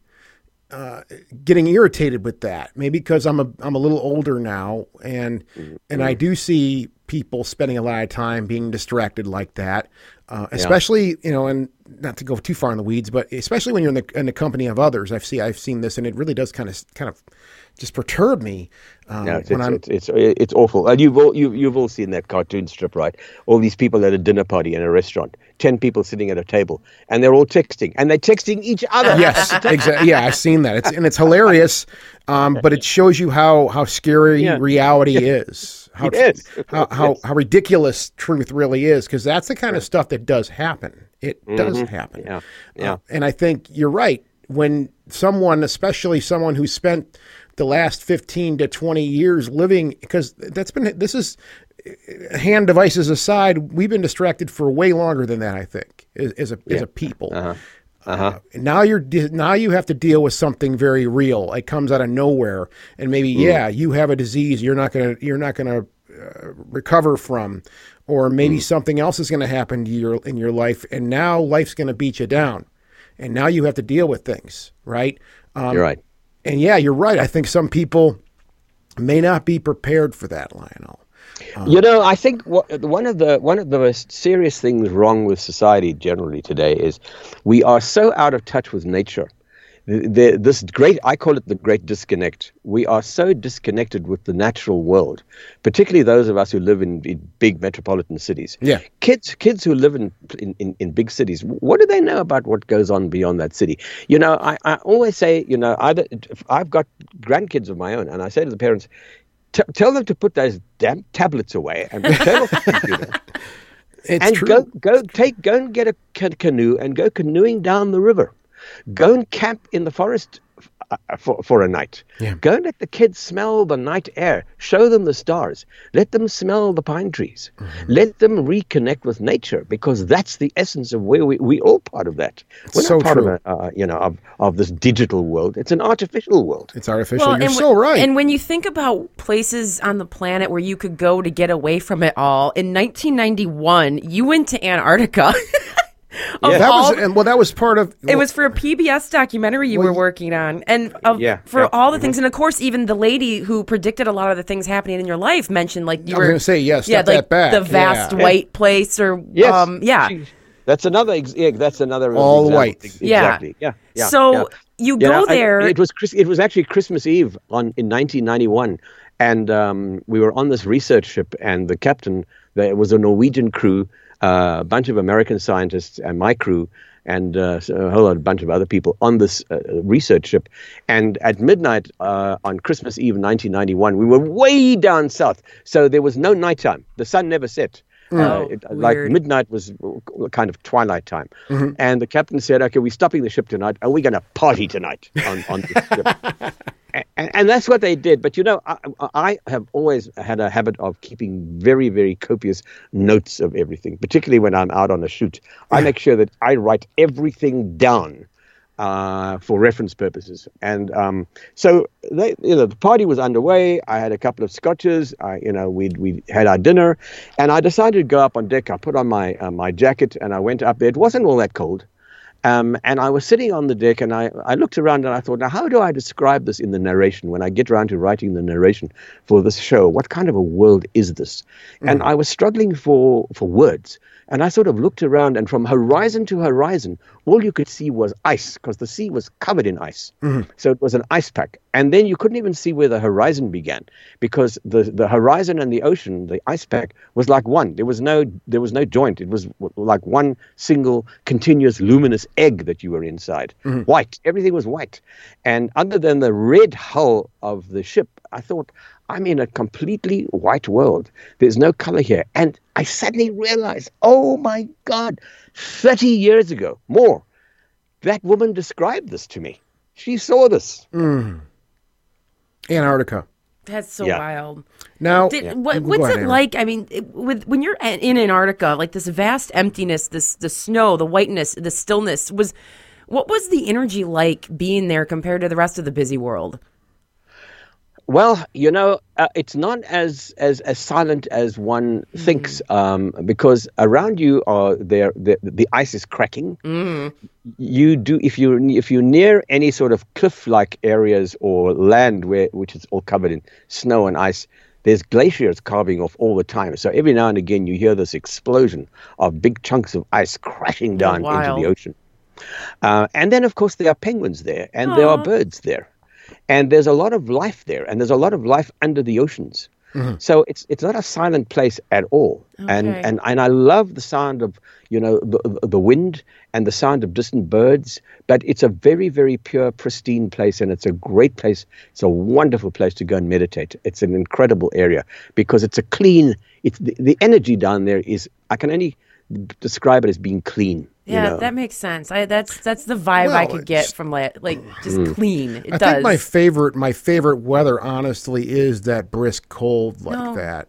uh, getting irritated with that maybe because i'm a i'm a little older now and and i do see people spending a lot of time being distracted like that, uh, especially you know, and not to go too far in the weeds, but especially when you're in the in the company of others. I've seen I've seen this, and it really does kind of kind of just perturb me um, Yeah, it's, when it's, it's, it's, it's awful. And you've all, you, you've all seen that cartoon strip, right? All these people at a dinner party in a restaurant, 10 people sitting at a table, and they're all texting, and they're texting each other. Yes, exactly. Yeah, I've seen that. It's and it's hilarious, um, but it shows you how how scary Yeah. reality is. How, is. How, how how ridiculous truth really is, because that's the kind of stuff that does happen. It does happen. Mm-hmm. Yeah, yeah. Uh, and I think you're right. When someone, especially someone who spent the last 15 to 20 years living, because that's been this is hand devices aside, we've been distracted for way longer than that. I think as, as a as a people. Uh huh. now you're now you have to deal with something very real. It comes out of nowhere, and maybe yeah, you have a disease you're not gonna you're not gonna uh, recover from, or maybe something else is gonna happen to your in your life, and now life's gonna beat you down, and now you have to deal with things, right? Um, You're right. And yeah, you're right. I think some people may not be prepared for that, Lionel. Um, you know, I think wha- one of the one of the most serious things wrong with society generally today is we are so out of touch with nature. The, this great, I call it the great disconnect. We are so disconnected with the natural world, particularly those of us who live in, in big metropolitan cities. Yeah. kids, kids who live in, in in big cities. What do they know about what goes on beyond that city? You know, I, I always say, you know, either I've got grandkids of my own, and I say to the parents, tell them to put those damn tablets away and turn off the computer It's and true. go go take go and get a ca- canoe and go canoeing down the river. Go and camp in the forest uh, for for a night. Yeah. Go and let the kids smell the night air. Show them the stars. Let them smell the pine trees. Mm-hmm. Let them reconnect with nature because that's the essence of where we we all part of that. We're So not part true. of a, uh, you know of of this digital world. It's an artificial world. It's artificial. You're so when- right. And when you think about places on the planet where you could go to get away from it all, in 1991, you went to Antarctica. Of Yeah. that was and well, that was part of. it was for a PBS documentary you Well, were working on, and of, Yeah, for yeah, all the things, and of course, even the lady who predicted a lot of the things happening in your life mentioned, like you I were gonna say, yes yeah, step like that back, the vast yeah. white place, or Yes. um, yeah. Gee, That's another. Ex- yeah, that's another. All example. white. Yeah. Exactly. Yeah. Yeah. so yeah. you Yeah, go I- there. it was Chris, it was actually Christmas Eve on in 1991, and um, we were on this research ship, and the captain, there was a Norwegian crew, a bunch of American scientists, and my crew. And uh, a whole lot, bunch of other people on this uh, research ship. And at midnight uh, on Christmas Eve 1991, we were way down south. So there was no nighttime. The sun never set. Uh, it, like midnight was kind of twilight time. And the captain said, okay, we're stopping the ship tonight. Are we going to party tonight on, on this ship? and, and that's what they did. But you know, I, I have always had a habit of keeping very, very copious notes of everything, particularly when I'm out on a shoot. I make sure that I write everything down uh, for reference purposes. And um, so, they, you know, the party was underway. I had a couple of scotches. I, you know, we we had our dinner, and I decided to go up on deck. I put on my uh, my jacket and I went up there. It wasn't all that cold. Um, and I was sitting on the deck and I, I looked around and I thought, now, how do I describe this in the narration when I get around to writing the narration for this show? What kind of a world is this? And I was struggling for, for words. And I sort of looked around, and from horizon to horizon, all you could see was ice because the sea was covered in ice. Mm-hmm. So it was an ice pack. And then you couldn't even see where the horizon began because the, the horizon and the ocean, the ice pack, was like one. There was no there was no joint. It was like one single continuous luminous egg that you were inside. Mm-hmm. White. Everything was white. And other than the red hull of the ship, I thought, I'm in a completely white world. There's no color here. And I suddenly realized, oh my God, 30 years ago, more, that woman described this to me. She saw this. Mm. Antarctica. That's so Yeah. wild. Now, Did, Yeah. what, what's ahead, it Aaron. like? I mean, it- with when you're in Antarctica, like this vast emptiness, this the snow, the whiteness, the stillness was. What was the energy like being there compared to the rest of the busy world? Well, you know, uh, it's not as, as as silent as one thinks, um, because around you are there the, the ice is cracking. You do if you if you're near any sort of cliff-like areas or land where which is all covered in snow and ice, there's glaciers carving off all the time. So every now and again, you hear this explosion of big chunks of ice crashing down into the ocean. Uh, and then, of course, there are penguins there, and there are birds there, and there's a lot of life there, and there's a lot of life under the oceans. Mm-hmm. So it's it's not a silent place at all, and and and I love the sound of you know the the wind and the sound of distant birds, but it's a very very pure, pristine place, and it's a great place. It's a wonderful place to go and meditate. It's an incredible area because it's a clean. It's the, the energy down there is I can only describe it as being clean. You Yeah, know? that makes sense. I that's that's the vibe I could get from la- like just Mm. clean. It I does. think my favorite my favorite weather honestly is that brisk cold like No. that.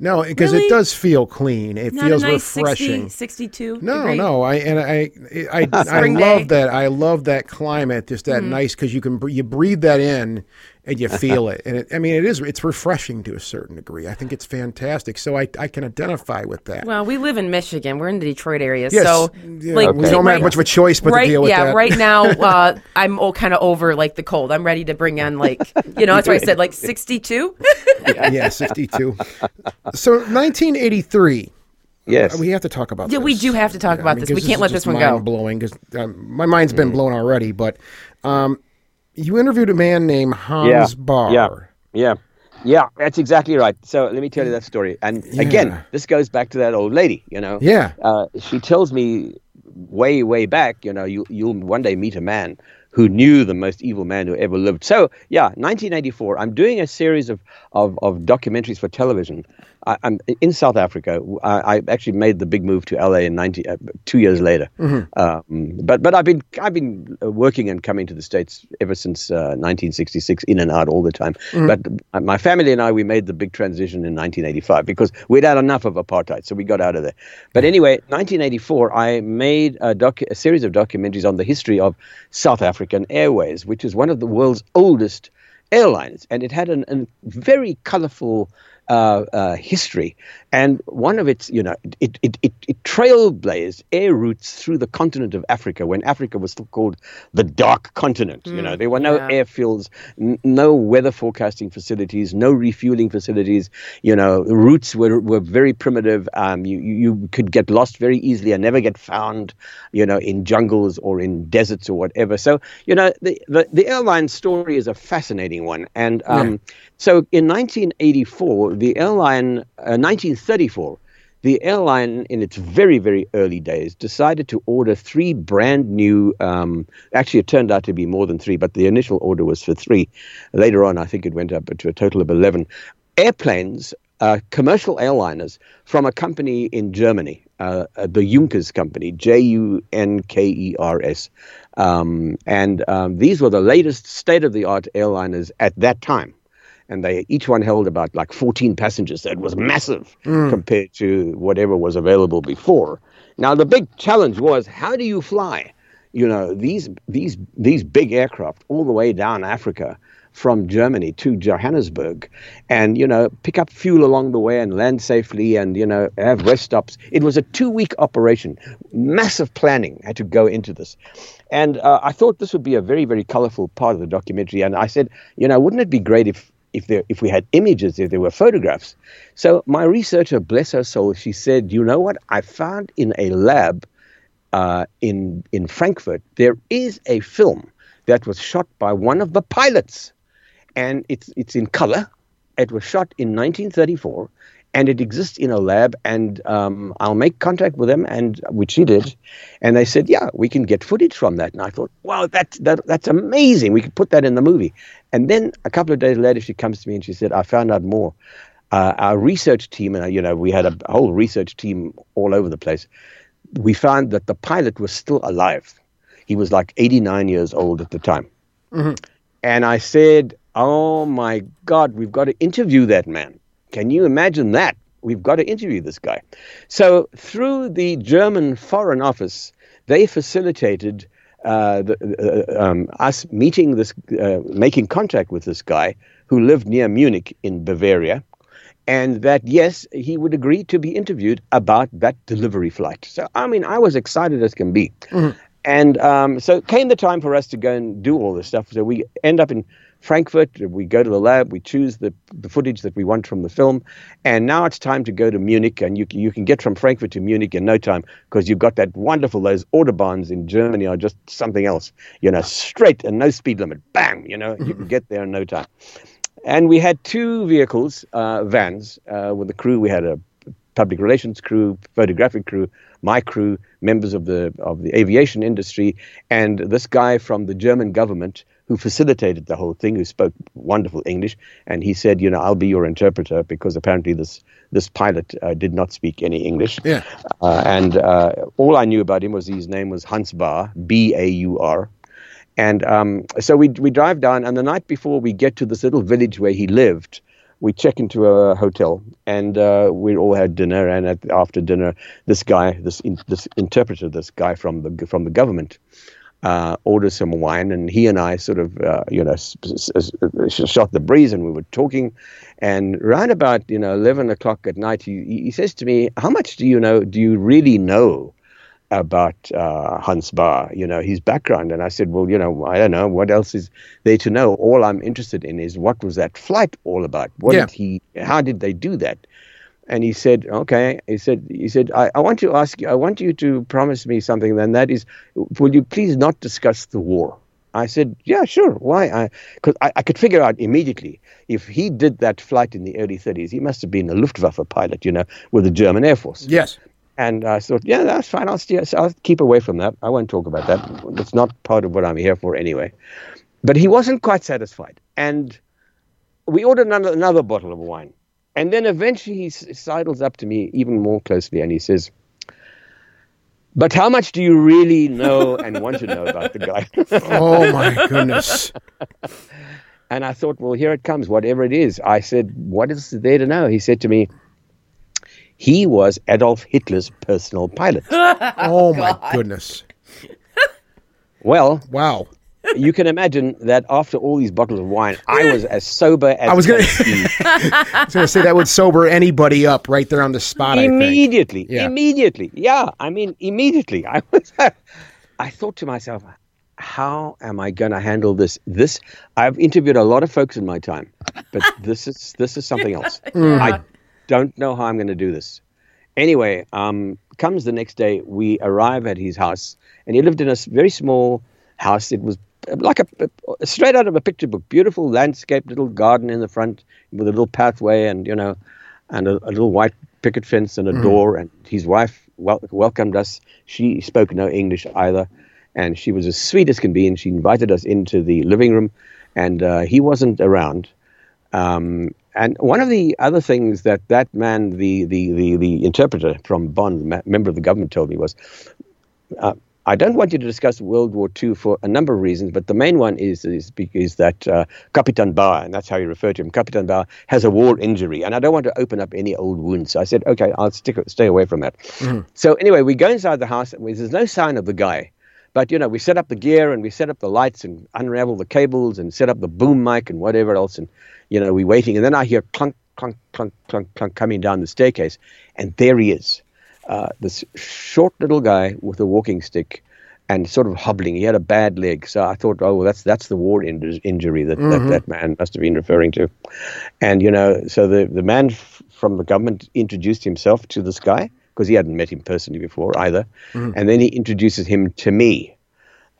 No, because Really? it does feel clean. It Not feels nice refreshing. 60, 62 No, degree? no, I and I I I Spring love day. Mm-hmm. that. I love that climate, just that nice because you can you breathe that in and you feel it, and it, I mean it is it's refreshing to a certain degree. I think it's fantastic, so I I can identify with that. Well, we live in Michigan. We're in the Detroit area, Yes, so yeah, like we don't right- have much of a choice but right, to deal with yeah, that. right now uh, I'm all kind of over like the cold. I'm ready to bring on like you know that's why I said like 62. yeah, sixty two. So nineteen eighty three. yes. We have to talk about Yeah, this. we do have to talk about this. We can't let this one go. Blowing because um, my mind's been blown already. But um, you interviewed a man named Hans Baur. Yeah. Yeah. Yeah, that's exactly right. So let me tell you that story. And Yeah. again, this goes back to that old lady, you know. Yeah. Uh, she tells me way, way back, you know, you, you'll one day meet a man who knew the most evil man who ever lived. So, yeah, 1984, I'm doing a series of, of, of documentaries for television. I, I'm in South Africa. I, I actually made the big move to LA in 90, uh, two years later. Um, but but I've been I've been uh, working and coming to the states ever since uh, 1966, in and out all the time. But uh, my family and I we made the big transition in 1985 because we'd had enough of apartheid, so we got out of there. But anyway, 1984, I made a, docu- a series of documentaries on the history of South African Airways, which is one of the world's oldest airlines, and it had an, a very colorful uh, uh, history. And one of its, you know, it, it, it, it trailblazed air routes through the continent of Africa when Africa was still called the dark continent. you know, there were no yeah. airfields, n- no weather forecasting facilities, no refueling facilities. You know, routes were, were very primitive. Um, you, you you could get lost very easily and never get found, you know, in jungles or in deserts or whatever. So, you know, the, the, the airline story is a fascinating one. And um, so in 1984, the airline, uh, 1934, the airline, in its very, very early days, decided to order three brand new. Um, actually, it turned out to be more than three, but the initial order was for three. Later on, I think it went up to a total of 11 airplanes, uh, commercial airliners from a company in Germany, uh, uh, the Junkers Company, J U N K E R S. Um, and um, these were the latest state of the art airliners at that time and they each one held about like 14 passengers. So it was massive compared to whatever was available before. Now the big challenge was how do you fly? You know these these these big aircraft all the way down Africa from Germany to Johannesburg, and you know pick up fuel along the way and land safely, and you know have rest stops. It was a two-week operation. Massive planning had to go into this, and uh, I thought this would be a very very colorful part of the documentary. And I said, you know, wouldn't it be great if if there if we had images, if there were photographs. So my researcher, bless her soul, she said, you know what? I found in a lab uh, in in Frankfurt there is a film that was shot by one of the pilots, and it's it's in color. It was shot in 1934, and it exists in a lab. And um, I'll make contact with them, and which she did, and they said, yeah, we can get footage from that. And I thought, wow, that, that that's amazing. We could put that in the movie. And then a couple of days later, she comes to me and she said, I found out more. Uh, our research team, and you know, we had a whole research team all over the place. We found that the pilot was still alive. He was like 89 years old at the time. And I said, Oh my God, we've got to interview that man. Can you imagine that? We've got to interview this guy. So, through the German Foreign Office, they facilitated uh, the, uh, um, us meeting this, uh, making contact with this guy who lived near Munich in Bavaria. And that, yes, he would agree to be interviewed about that delivery flight. So, I mean, I was excited as can be. And um, so came the time for us to go and do all this stuff. So we end up in Frankfurt. We go to the lab, we choose the, the footage that we want from the film, and now it's time to go to Munich. And you, you can get from Frankfurt to Munich in no time because you've got that wonderful, those Autobahns in Germany are just something else. You know, straight and no speed limit. Bam! You know, you can get there in no time. And we had two vehicles, uh, vans, uh, with the crew. We had a public relations crew, photographic crew, my crew, members of the of the aviation industry, and this guy from the German government who facilitated the whole thing, who spoke wonderful English, and he said, you know, I'll be your interpreter because apparently this this pilot uh, did not speak any English. Yeah. Uh, and uh, all I knew about him was his name was Hans Baur, B A U R. And um, so we we drive down, and the night before we get to this little village where he lived, we check into a hotel, and uh, we all had dinner. And at, after dinner, this guy, this in, this interpreter, this guy from the from the government, uh, orders some wine, and he and I sort of, uh, you know, shot the breeze, and we were talking. And round about, you know, eleven o'clock at night, he, he says to me, "How much do you know? Do you really know about uh, Hans Baur? You know, his background?" And I said, "Well, you know, I don't know. What else is there to know? All I'm interested in is what was that flight all about? What Yeah. did he? How did they do that?" And he said, "Okay." He said, "He said, I, I want to ask you. I want you to promise me something. Then that is, will you please not discuss the war?" I said, "Yeah, sure. Why?" I because I, I could figure out immediately if he did that flight in the early 30s, he must have been a Luftwaffe pilot, you know, with the German Air Force. Yes. And I thought, yeah, that's fine. I'll, steer, I'll keep away from that. I won't talk about that. It's not part of what I'm here for anyway. But he wasn't quite satisfied. And we ordered another, another bottle of wine. And then eventually he sidles up to me even more closely and he says, But how much do you really know and want to know about the guy? Oh my goodness. And I thought, well, here it comes, whatever it is. I said, what is there to know? He said to me, he was Adolf Hitler's personal pilot. Oh my goodness. well, Wow. You can imagine that after all these bottles of wine, I was as sober as I was gonna- can be. I was going to say that would sober anybody up right there on the spot. Immediately, Yeah. immediately. Yeah, I mean, immediately. I was. I thought to myself, how am I going to handle this? This I've interviewed a lot of folks in my time, but this is this is something else. I don't know how I'm going to do this. Anyway, um, comes the next day, we arrive at his house, and he lived in a very small house. It was like a, a- straight out of a picture book, beautiful landscape, little garden in the front with a little pathway, and you know, and a, a little white picket fence and a door. And his wife wel- welcomed us. She spoke no English either, and she was as sweet as can be. And she invited us into the living room, and uh, he wasn't around. Um, and one of the other things that that man, the the the, the interpreter from ma- member of the government, told me was, uh, I don't want you to discuss World War II for a number of reasons, but the main one is is because that uh, Kapitan Baur, and that's how you refer to him, Kapitan Baur has a war injury, and I don't want to open up any old wounds. So I said, okay, I'll stick stay away from that. So anyway, we go inside the house, and there's no sign of the guy. But you know, we set up the gear and we set up the lights and unravel the cables and set up the boom mic and whatever else. And you know, we're waiting, and then I hear clunk, clunk, clunk, clunk, clunk coming down the staircase, and there he is, uh, this short little guy with a walking stick, and sort of hobbling. He had a bad leg, so I thought, oh, well, that's that's the war in- injury that, that that man must have been referring to. And you know, so the the man f- from the government introduced himself to this guy because he hadn't met him personally before either, and then he introduces him to me.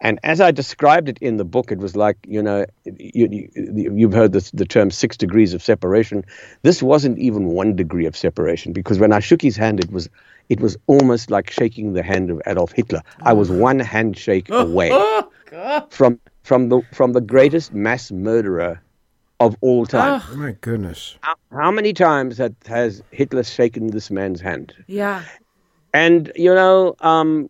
And as I described it in the book, it was like, you know, you, you, you've heard this, the term six degrees of separation. This wasn't even one degree of separation because when I shook his hand, it was, it was almost like shaking the hand of Adolf Hitler. I was one handshake away from, from, the, from the greatest mass murderer of all time. Oh my goodness. How, how many times had, has Hitler shaken this man's hand? Yeah. And, you know, um,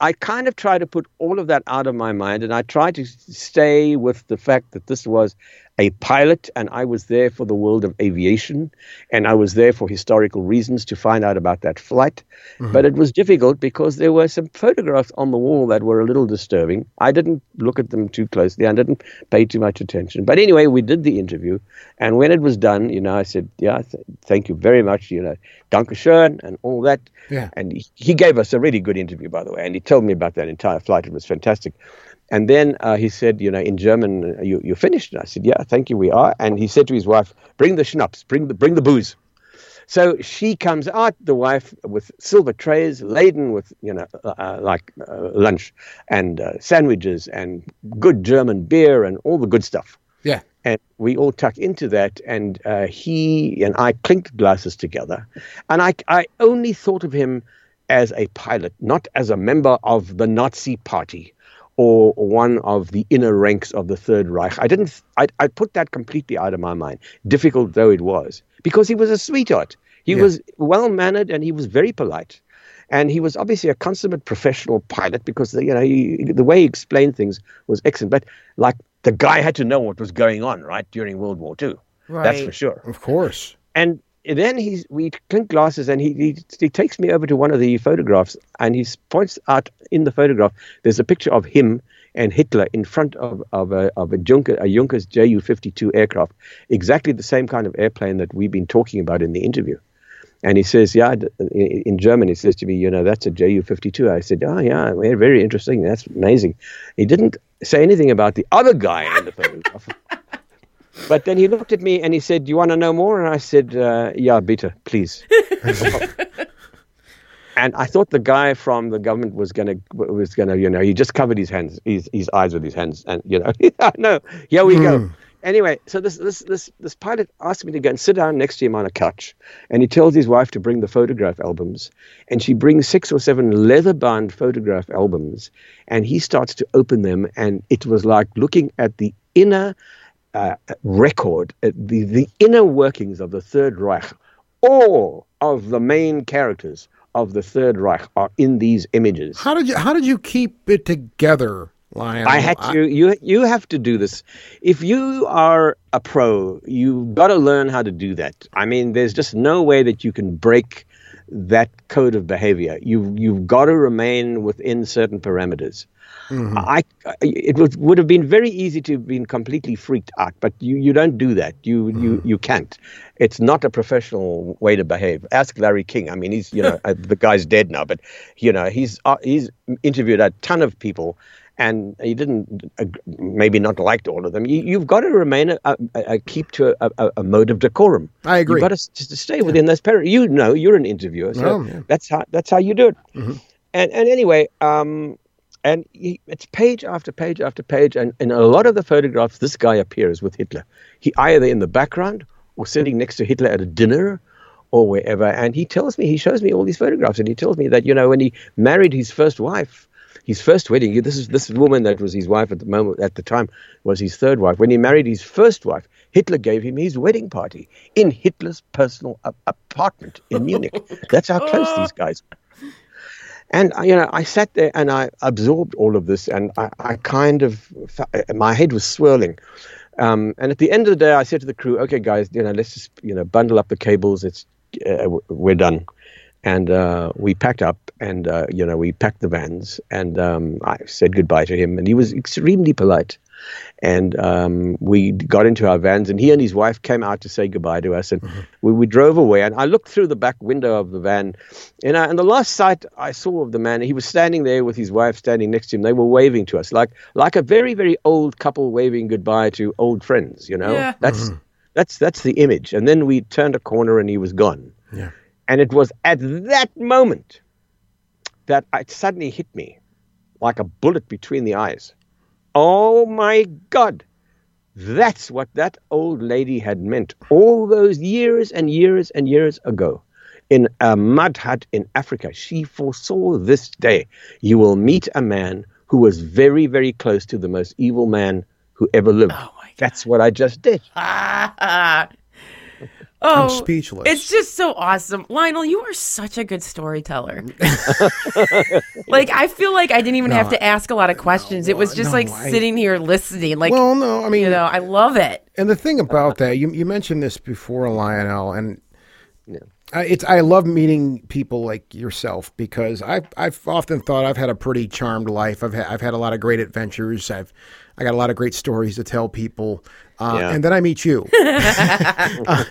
I kind of try to put all of that out of my mind and I try to stay with the fact that this was a pilot and I was there for the world of aviation and I was there for historical reasons to find out about that flight. Mm-hmm. But it was difficult because there were some photographs on the wall that were a little disturbing. I didn't look at them too closely. I didn't pay too much attention. But anyway, we did the interview and when it was done, you know, I said, yeah, th- thank you very much, you know, danke schön and all that. Yeah. And he, he gave us a really good interview, by the way, and he told me about that entire flight. It was fantastic. And then uh, he said, you know, in German, you you finished? And I said, yeah, thank you, we are. And he said to his wife, bring the schnapps, bring the bring the booze. So she comes out, the wife, with silver trays laden with, you know, uh, like uh, lunch and uh, sandwiches and good German beer and all the good stuff. Yeah. And we all tuck into that, and uh, he and I clinked glasses together. And I, I only thought of him as a pilot, not as a member of the Nazi party or one of the inner ranks of the Third Reich. I didn't. I, I put that completely out of my mind, difficult though it was, because he was a sweetheart. He Yeah. was well mannered and he was very polite, and he was obviously a consummate professional pilot because you know he, the way he explained things was excellent. But like the guy had to know what was going on right during World War II. That's for sure Of course. and then he's we clink glasses and he, he he takes me over to one of the photographs and he points out in the photograph there's a picture of him and Hitler in front of of a of a Junker a Junkers Ju 52 aircraft exactly the same kind of airplane that we've been talking about in the interview. And he says yeah in German he says to me you know that's a Ju 52 I said oh yeah very interesting. That's amazing. He didn't say anything about the other guy in the photograph but then he looked at me and he said, "Do you want to know more?" And I said, uh, "Yeah, bitte, please." and I thought the guy from the government was gonna was gonna, you know, he just covered his hands, his, his eyes with his hands, and you know, no, here we go. Anyway, so this this this this pilot asked me to go and sit down next to him on a couch, and he tells his wife to bring the photograph albums, and she brings six or seven leather-bound photograph albums, and he starts to open them, and it was like looking at the inner uh, record, uh, the, the inner workings of the Third Reich. All of the main characters of the Third Reich are in these images. How did you How did you keep it together, Lion? I had to. You you have to do this. If you are a pro, you've got to learn how to do that. I mean, there's just no way that you can break that code of behavior. You you've got to remain within certain parameters. I, I it would would have been very easy to have been completely freaked out, but you, you don't do that. You you you can't. It's not a professional way to behave. Ask Larry King. I mean, he's you know uh, the guy's dead now, but you know he's uh, he's interviewed a ton of people, and he didn't uh, maybe not liked all of them. You, you've got to remain a, a, a keep to a, a, a mode of decorum. I agree. You've got to, to stay within those parameters. You know, you're an interviewer, so Oh, yeah. that's how that's how you do it. And and anyway, um, and he, it's page after page after page, and in a lot of the photographs, this guy appears with Hitler. He either in the background or sitting next to Hitler at a dinner or wherever. And he tells me, he shows me all these photographs, and he tells me that you know when he married his first wife, his first wedding. This is this woman that was his wife at the moment at the time was his third wife. When he married his first wife, Hitler gave him his wedding party in Hitler's personal a- apartment in Munich. That's how close these guys. were. And I- you know, I sat there and I absorbed all of this, and I, I kind of my head was swirling. Um, and at the end of the day, I said to the crew, "Okay, guys, you know, let's just you know bundle up the cables. It's uh, we're done." And uh, we packed up, and uh, you know, we packed the vans, and um, I said goodbye to him, and he was extremely polite. And um, we got into our vans, and he and his wife came out to say goodbye to us, and we, we drove away. And I looked through the back window of the van, and, I, and the last sight I saw of the man, he was standing there with his wife standing next to him. They were waving to us, like like a very very old couple waving goodbye to old friends. You know, Yeah. that's that's that's the image. And then we turned a corner, and he was gone. Yeah. And it was at that moment that it suddenly hit me like a bullet between the eyes. Oh my God. That's what that old lady had meant all those years and years and years ago. In a mud hut in Africa, she foresaw this day. You will meet a man who was very, very close to the most evil man who ever lived. Oh. That's what I just did. Ah, Ah. I'm Oh, speechless. It's just so awesome. Lionel, you are such a good storyteller. like I feel like I didn't even have to ask a lot of questions. it was just no, like I- sitting here listening. Like well, no, I mean, you know, I love it. And the thing about that, you you mentioned this before, Lionel, and I, it's I love meeting people like yourself because I've I've often thought I've had a pretty charmed life. I've had, I've had a lot of great adventures. I've I got a lot of great stories to tell people, uh, Yeah. and then I meet you. Uh,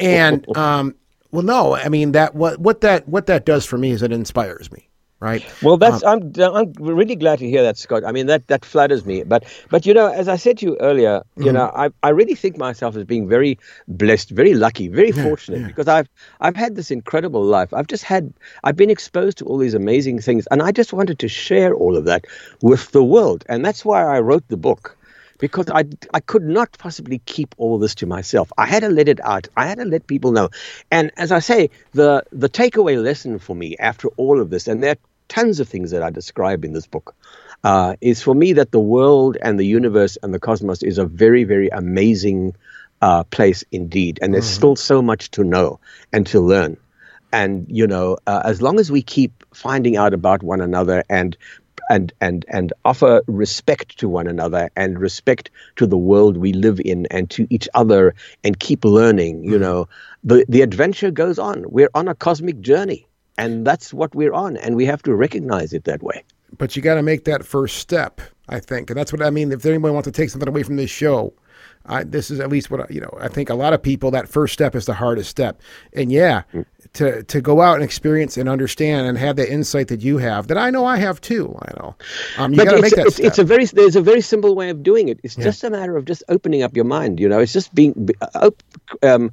and um, well, no, I mean that what what that what that does for me is it inspires me. right? Well, that's I'm I'm really glad to hear that, Scott. I mean that that flatters me. But but you know, as I said to you earlier, you know, I I really think myself as being very blessed, very lucky, very fortunate because I've I've had this incredible life. I've just had I've been exposed to all these amazing things, and I just wanted to share all of that with the world, and that's why I wrote the book. Because I, I could not possibly keep all this to myself. I had to let it out. I had to let people know. And as I say, the the takeaway lesson for me after all of this, and there are tons of things that I describe in this book, uh, is for me that the world and the universe and the cosmos is a very, very amazing uh, place indeed. And there's still so much to know and to learn. And, you know, uh, as long as we keep finding out about one another and and and and offer respect to one another and respect to the world we live in and to each other and keep learning you hmm. know. The the adventure goes on. We're on a cosmic journey and that's what we're on and we have to recognize it that way. But you got to make that first step, I think, and that's what I mean. If anybody wants to take something away from this show, I, this is at least what I, you know. I think a lot of people that first step is the hardest step, and yeah, Mm. to to go out and experience and understand and have the insight that you have, that I know I have too. I know, um, you got to it's, make that it's, step. it's a very there's a very simple way of doing it. It's just a matter of just opening up your mind. You know, it's just being be- uh, op- um,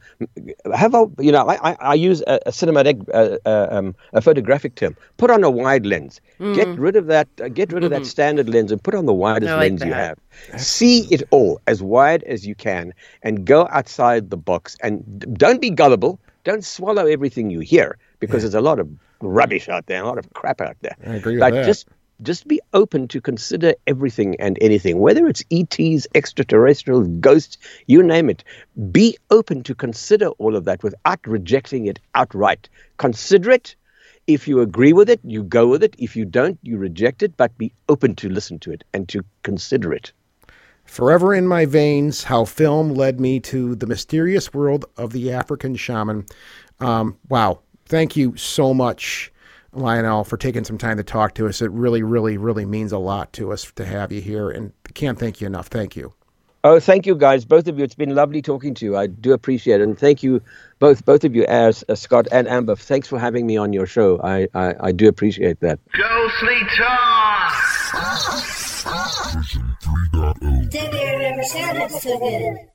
have a you know I, I, I use a, a cinematic uh, uh, um, a photographic term. Put on a wide lens. Get rid of that. Uh, get rid of that standard lens and put on the widest like lens you have. See it all as wide as you can, and go outside the box. And don't be gullible. Don't swallow everything you hear because there's a lot of rubbish out there, a lot of crap out there. I agree with but that. just just be open to consider everything and anything, whether it's ETs, extraterrestrials, ghosts, you name it. Be open to consider all of that without rejecting it outright. Consider it. If you agree with it, you go with it. If you don't, you reject it, but be open to listen to it and to consider it. Forever in my veins, how film led me to the mysterious world of the African shaman. Um, wow. Thank you so much, Lionel, for taking some time to talk to us. It really, really, really means a lot to us to have you here, and can't thank you enough. Thank you. Oh, thank you, guys, both of you. It's been lovely talking to you. I do appreciate it, and thank you, both both of you, as uh, Scott and Amber. Thanks for having me on your show. I I, I do appreciate that. Ghostly Talk! Vision 3.0. Didn't never sounded so good.